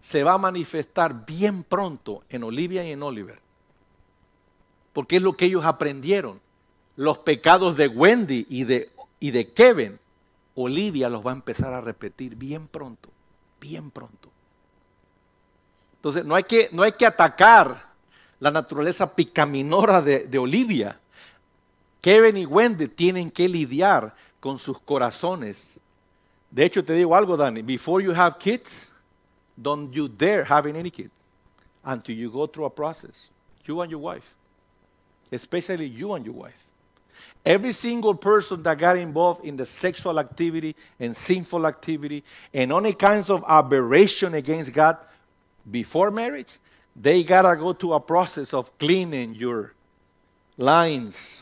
se va a manifestar bien pronto en Olivia y en Oliver. Porque es lo que ellos aprendieron. Los pecados de Wendy y de, y de Kevin, Olivia los va a empezar a repetir bien pronto, bien pronto. Entonces, no hay que, no hay que atacar la naturaleza picaminora de, Olivia. Kevin y Wendy tienen que lidiar con sus corazones. De hecho, te digo algo, Dani, before you have kids, don't you dare having any kid until you go through a process. You and your wife. Especially you and your wife. Every single person that got involved in the sexual activity and sinful activity and any kinds of aberration against God before marriage, they gotta go to a process of cleaning your lines.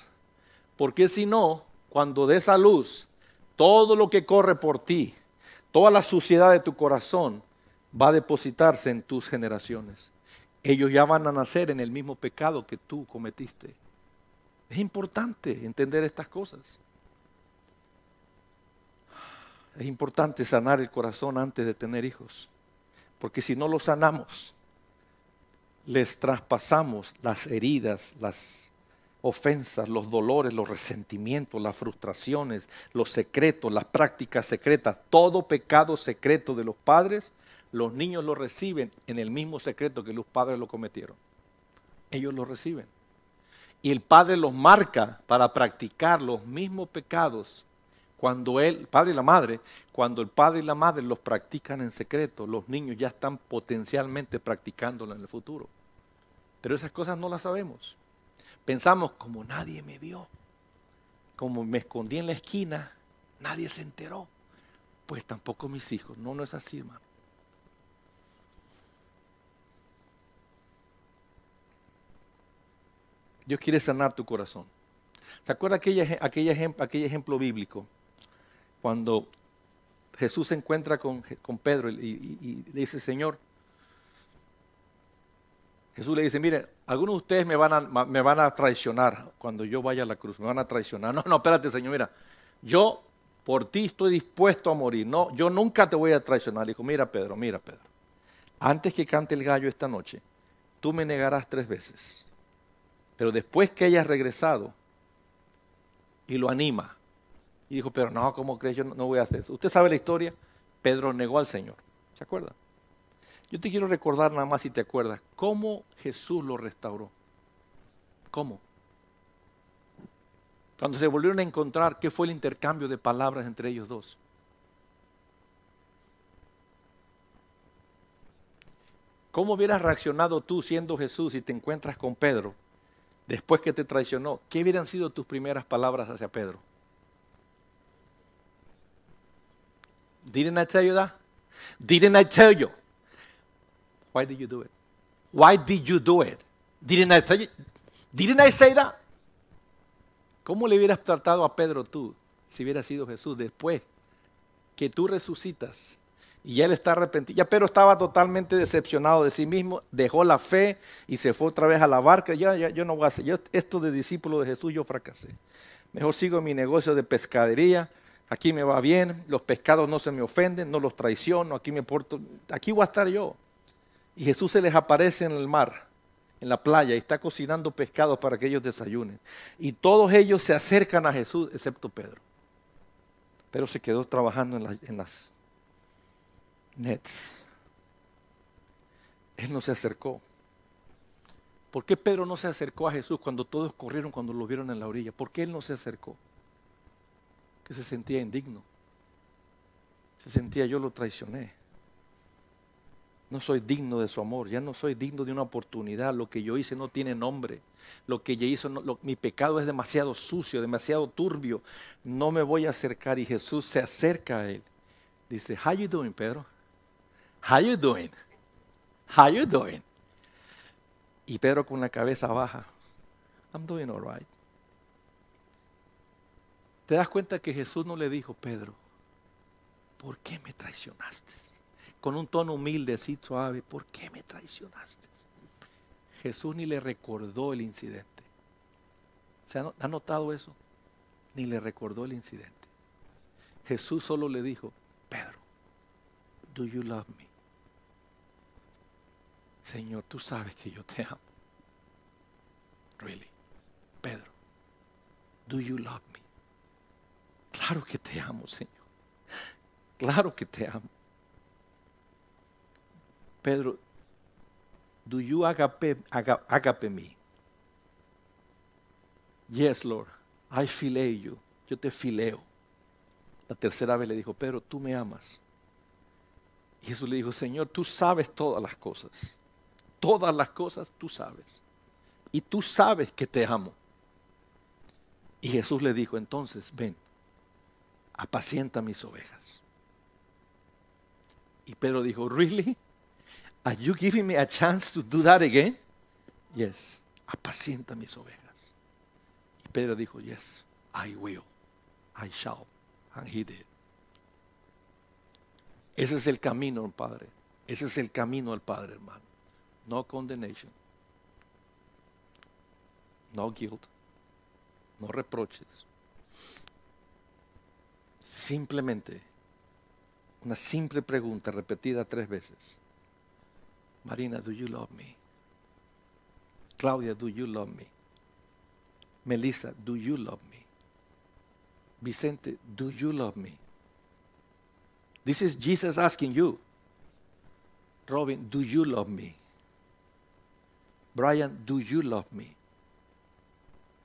Porque si no, cuando des a luz, todo lo que corre por ti, toda la suciedad de tu corazón, va a depositarse en tus generaciones. Ellos ya van a nacer en el mismo pecado que tú cometiste. Es importante entender estas cosas. Es importante sanar el corazón antes de tener hijos. Porque si no lo sanamos, les traspasamos las heridas, las ofensas, los dolores, los resentimientos, las frustraciones, los secretos, las prácticas secretas, todo pecado secreto de los padres los niños lo reciben en el mismo secreto que los padres lo cometieron. Ellos lo reciben. Y el padre los marca para practicar los mismos pecados cuando él, padre y la madre, cuando el padre y la madre los practican en secreto, los niños ya están potencialmente practicándolo en el futuro. Pero esas cosas no las sabemos. Pensamos, como nadie me vio, como me escondí en la esquina, nadie se enteró. Pues tampoco mis hijos. No, no es así, hermano. Dios quiere sanar tu corazón. ¿Se acuerda aquel, ejemplo, bíblico? Cuando Jesús se encuentra con, Pedro y, le dice, Señor, Jesús le dice, mire, algunos de ustedes me van, a, me van a traicionar cuando yo vaya a la cruz, me van a traicionar. No, no, espérate, Señor, mira, yo por ti estoy dispuesto a morir. No, yo nunca te voy a traicionar. Le dijo, mira, Pedro, mira, Pedro, antes que cante el gallo esta noche, tú me negarás tres veces. Pero después que haya regresado y lo anima, y dijo, pero no, ¿cómo crees? Yo no, voy a hacer eso. Usted sabe la historia, Pedro negó al Señor. ¿Se acuerda? Yo te quiero recordar nada más si te acuerdas, cómo Jesús lo restauró. ¿Cómo? Cuando se volvieron a encontrar, ¿qué fue el intercambio de palabras entre ellos dos? ¿Cómo hubieras reaccionado tú siendo Jesús si te encuentras con Pedro después que te traicionó? ¿Qué hubieran sido tus primeras palabras hacia Pedro? Didn't I tell you that? Didn't I tell you? Why did you do it? Why did you do it? Didn't I tell you? Didn't I say that? ¿Cómo le hubieras tratado a Pedro tú si hubiera sido Jesús después que tú resucitas y él está arrepentido? Ya Pedro estaba totalmente decepcionado de sí mismo, dejó la fe y se fue otra vez a la barca. Ya, ya yo no voy a hacer, yo, esto de discípulo de Jesús yo fracasé. Mejor sigo mi negocio de pescadería, aquí me va bien, los pescados no se me ofenden, no los traiciono, aquí me porto, aquí voy a estar yo. Y Jesús se les aparece en el mar en la playa y está cocinando pescados para que ellos desayunen. Y todos ellos se acercan a Jesús, excepto Pedro. Pero se quedó trabajando en, las nets. Él no se acercó. ¿Por qué Pedro no se acercó a Jesús cuando todos corrieron cuando lo vieron en la orilla? ¿Por qué él no se acercó? Que se sentía indigno. Se sentía yo lo traicioné. No soy digno de su amor, ya no soy digno de una oportunidad. Lo que yo hice no tiene nombre. Lo que yo hice, mi pecado es demasiado sucio, demasiado turbio. No me voy a acercar. Y Jesús se acerca a él. Dice, How you doing, Pedro? How you doing? How you doing? Y Pedro con la cabeza baja. I'm doing all right. ¿Te das cuenta que Jesús no le dijo, Pedro, ¿por qué me traicionaste? con un tono humilde, así suave, ¿por qué me traicionaste? Jesús ni le recordó el incidente. ¿Se ha notado eso? Ni le recordó el incidente. Jesús solo le dijo, Pedro, do you love me? Señor, tú sabes que yo te amo. Really, Pedro, do you love me? Claro que te amo, Señor. Claro que te amo. Pedro, do you agape, me? Yes, Lord, I fileo you. Yo te fileo. La tercera vez le dijo, Pedro, tú me amas. Y Jesús le dijo, Señor, tú sabes todas las cosas. Todas las cosas tú sabes. Y tú sabes que te amo. Y Jesús le dijo, entonces, ven, apacienta mis ovejas. Y Pedro dijo, ¿really? Are you giving me a chance to do that again? Yes. Apacienta mis ovejas. Y Pedro dijo, Yes, I will. I shall. And he did. Ese es el camino, Padre. Ese es el camino al Padre, hermano. No condemnation. No guilt. No reproches. Simplemente una simple pregunta repetida tres veces. Marina, do you love me? Claudia, do you love me? Melissa, do you love me? Vicente, do you love me? This is Jesus asking you. Robin, do you love me? Brian, do you love me?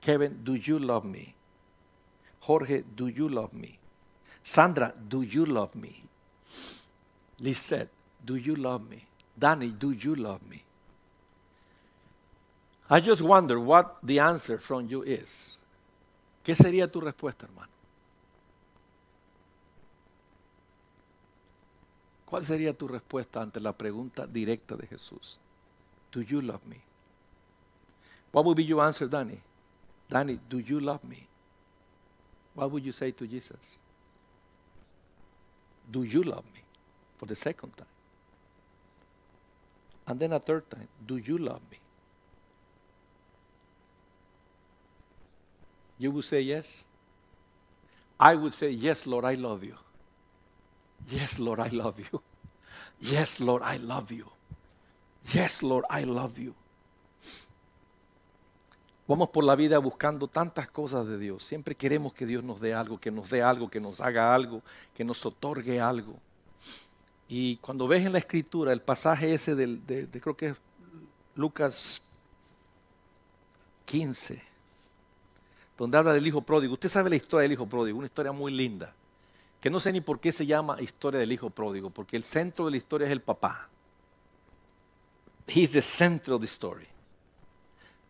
Kevin, do you love me? Jorge, do you love me? Sandra, do you love me? Lisette, do you love me? Danny, do you love me? I just wonder what the answer from you is. ¿Qué sería tu respuesta, hermano? ¿Cuál sería tu respuesta ante la pregunta directa de Jesús? Do you love me? What would be your answer, Danny? Danny, do you love me? What would you say to Jesus? Do you love me? For the second time. And then a third time, do you love me? You would say yes. I would say, Yes, Lord, I love you. Yes, Lord, I love you. Yes, Lord, I love you. Yes, Lord, I love you. Vamos por la vida buscando tantas cosas de Dios. Siempre queremos que Dios nos dé algo, que nos dé algo, que nos haga algo, que nos otorgue algo. Y cuando ves en la escritura el pasaje ese del, de, creo que es Lucas 15, donde habla del hijo pródigo. Usted sabe la historia del hijo pródigo, una historia muy linda, que no sé ni por qué se llama historia del hijo pródigo, porque el centro de la historia es el papá. He's the center of the story.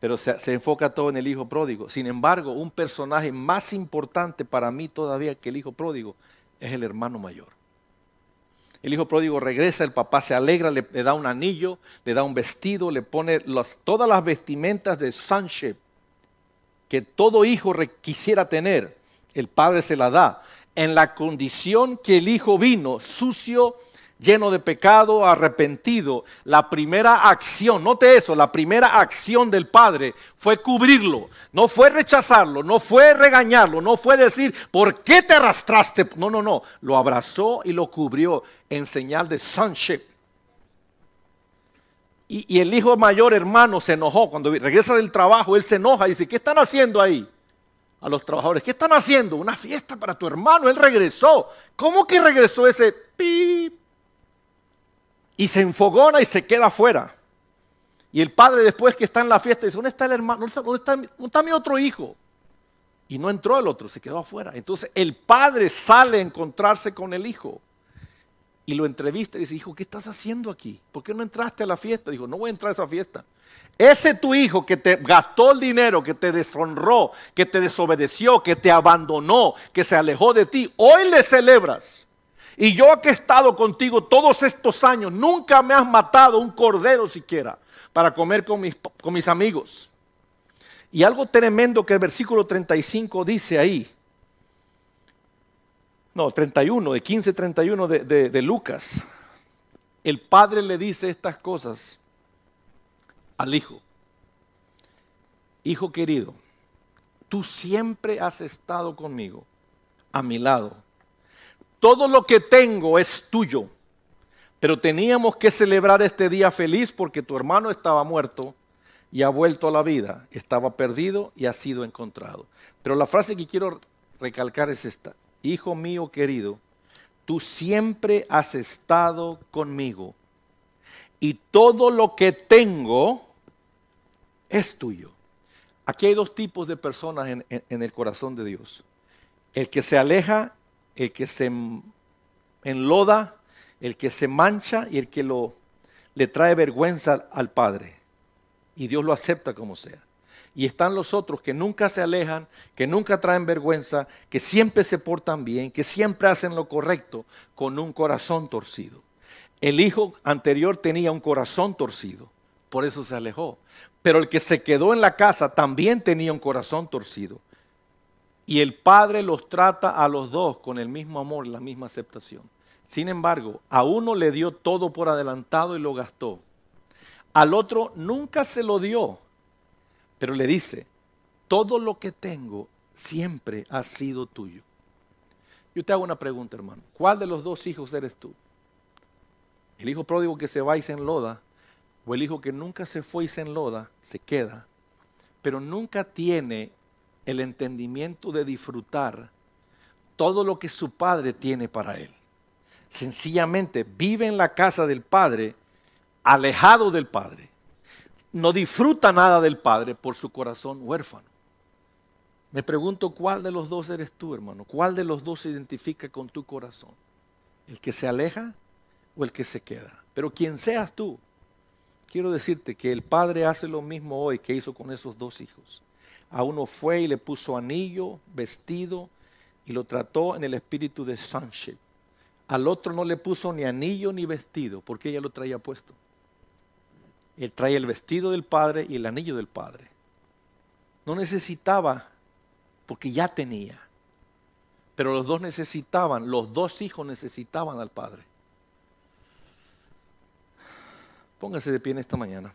Pero se, enfoca todo en el hijo pródigo. Sin embargo, un personaje más importante para mí todavía que el hijo pródigo es el hermano mayor. El hijo pródigo regresa, el papá se alegra, le, da un anillo, le da un vestido, le pone todas las vestimentas de sonship que todo hijo quisiera tener. El padre se la da. En la condición que el hijo vino, sucio, lleno de pecado, arrepentido, la primera acción, note eso, la primera acción del Padre fue cubrirlo, no fue rechazarlo, no fue regañarlo, no fue decir, ¿por qué te arrastraste? No, no, no, lo abrazó y lo cubrió en señal de sonship. Y, el hijo mayor hermano se enojó cuando regresa del trabajo, él se enoja y dice, ¿qué están haciendo ahí? A los trabajadores, ¿qué están haciendo? Una fiesta para tu hermano, él regresó. ¿Cómo que regresó ese pip? Y se enfogona y se queda afuera. Y el padre después que está en la fiesta dice, ¿dónde está el hermano? ¿Dónde está, está, mi otro hijo? Y no entró el otro, se quedó afuera. Entonces el padre sale a encontrarse con el hijo. Y lo entrevista y dice, hijo, ¿qué estás haciendo aquí? ¿Por qué no entraste a la fiesta? Dijo, no voy a entrar a esa fiesta. Ese tu hijo que te gastó el dinero, que te deshonró, que te desobedeció, que te abandonó, que se alejó de ti, hoy le celebras. Y yo que he estado contigo todos estos años, nunca me has matado un cordero siquiera para comer con mis, con mis amigos. Y algo tremendo que el versículo 35 dice ahí, no, 31, de 15, 31 de, de, de Lucas, el padre le dice estas cosas al hijo. Hijo querido, tú siempre has estado conmigo, a mi lado todo lo que tengo es tuyo. Pero teníamos que celebrar este día feliz porque tu hermano estaba muerto y ha vuelto a la vida. Estaba perdido y ha sido encontrado. Pero la frase que quiero recalcar es esta. Hijo mío querido, tú siempre has estado conmigo y todo lo que tengo es tuyo. Aquí hay dos tipos de personas en, en el corazón de Dios. El que se aleja el que se enloda, el que se mancha y el que lo, le trae vergüenza al Padre. Y Dios lo acepta como sea. Y están los otros que nunca se alejan, que nunca traen vergüenza, que siempre se portan bien, que siempre hacen lo correcto con un corazón torcido. El hijo anterior tenía un corazón torcido, por eso se alejó. Pero el que se quedó en la casa también tenía un corazón torcido. Y el Padre los trata a los dos con el mismo amor, la misma aceptación. Sin embargo, a uno le dio todo por adelantado y lo gastó. Al otro nunca se lo dio, pero le dice, todo lo que tengo siempre ha sido tuyo. Yo te hago una pregunta, hermano. ¿Cuál de los dos hijos eres tú? ¿El hijo pródigo que se va y se enloda? ¿O el hijo que nunca se fue y se enloda, se queda, pero nunca tiene el entendimiento de disfrutar todo lo que su padre tiene para él. Sencillamente vive en la casa del padre, alejado del padre. No disfruta nada del padre por su corazón huérfano. Me pregunto cuál de los dos eres tú, hermano. ¿Cuál de los dos se identifica con tu corazón? ¿El que se aleja o el que se queda? Pero quien seas tú, quiero decirte que el Padre hace lo mismo hoy que hizo con esos dos hijos. A uno fue y le puso anillo, vestido, y lo trató en el espíritu de sonship. Al otro no le puso ni anillo ni vestido, porque ella lo traía puesto. Él traía el vestido del Padre y el anillo del Padre. No necesitaba, porque ya tenía. Pero los dos necesitaban, los dos hijos necesitaban al Padre. Póngase de pie en esta mañana.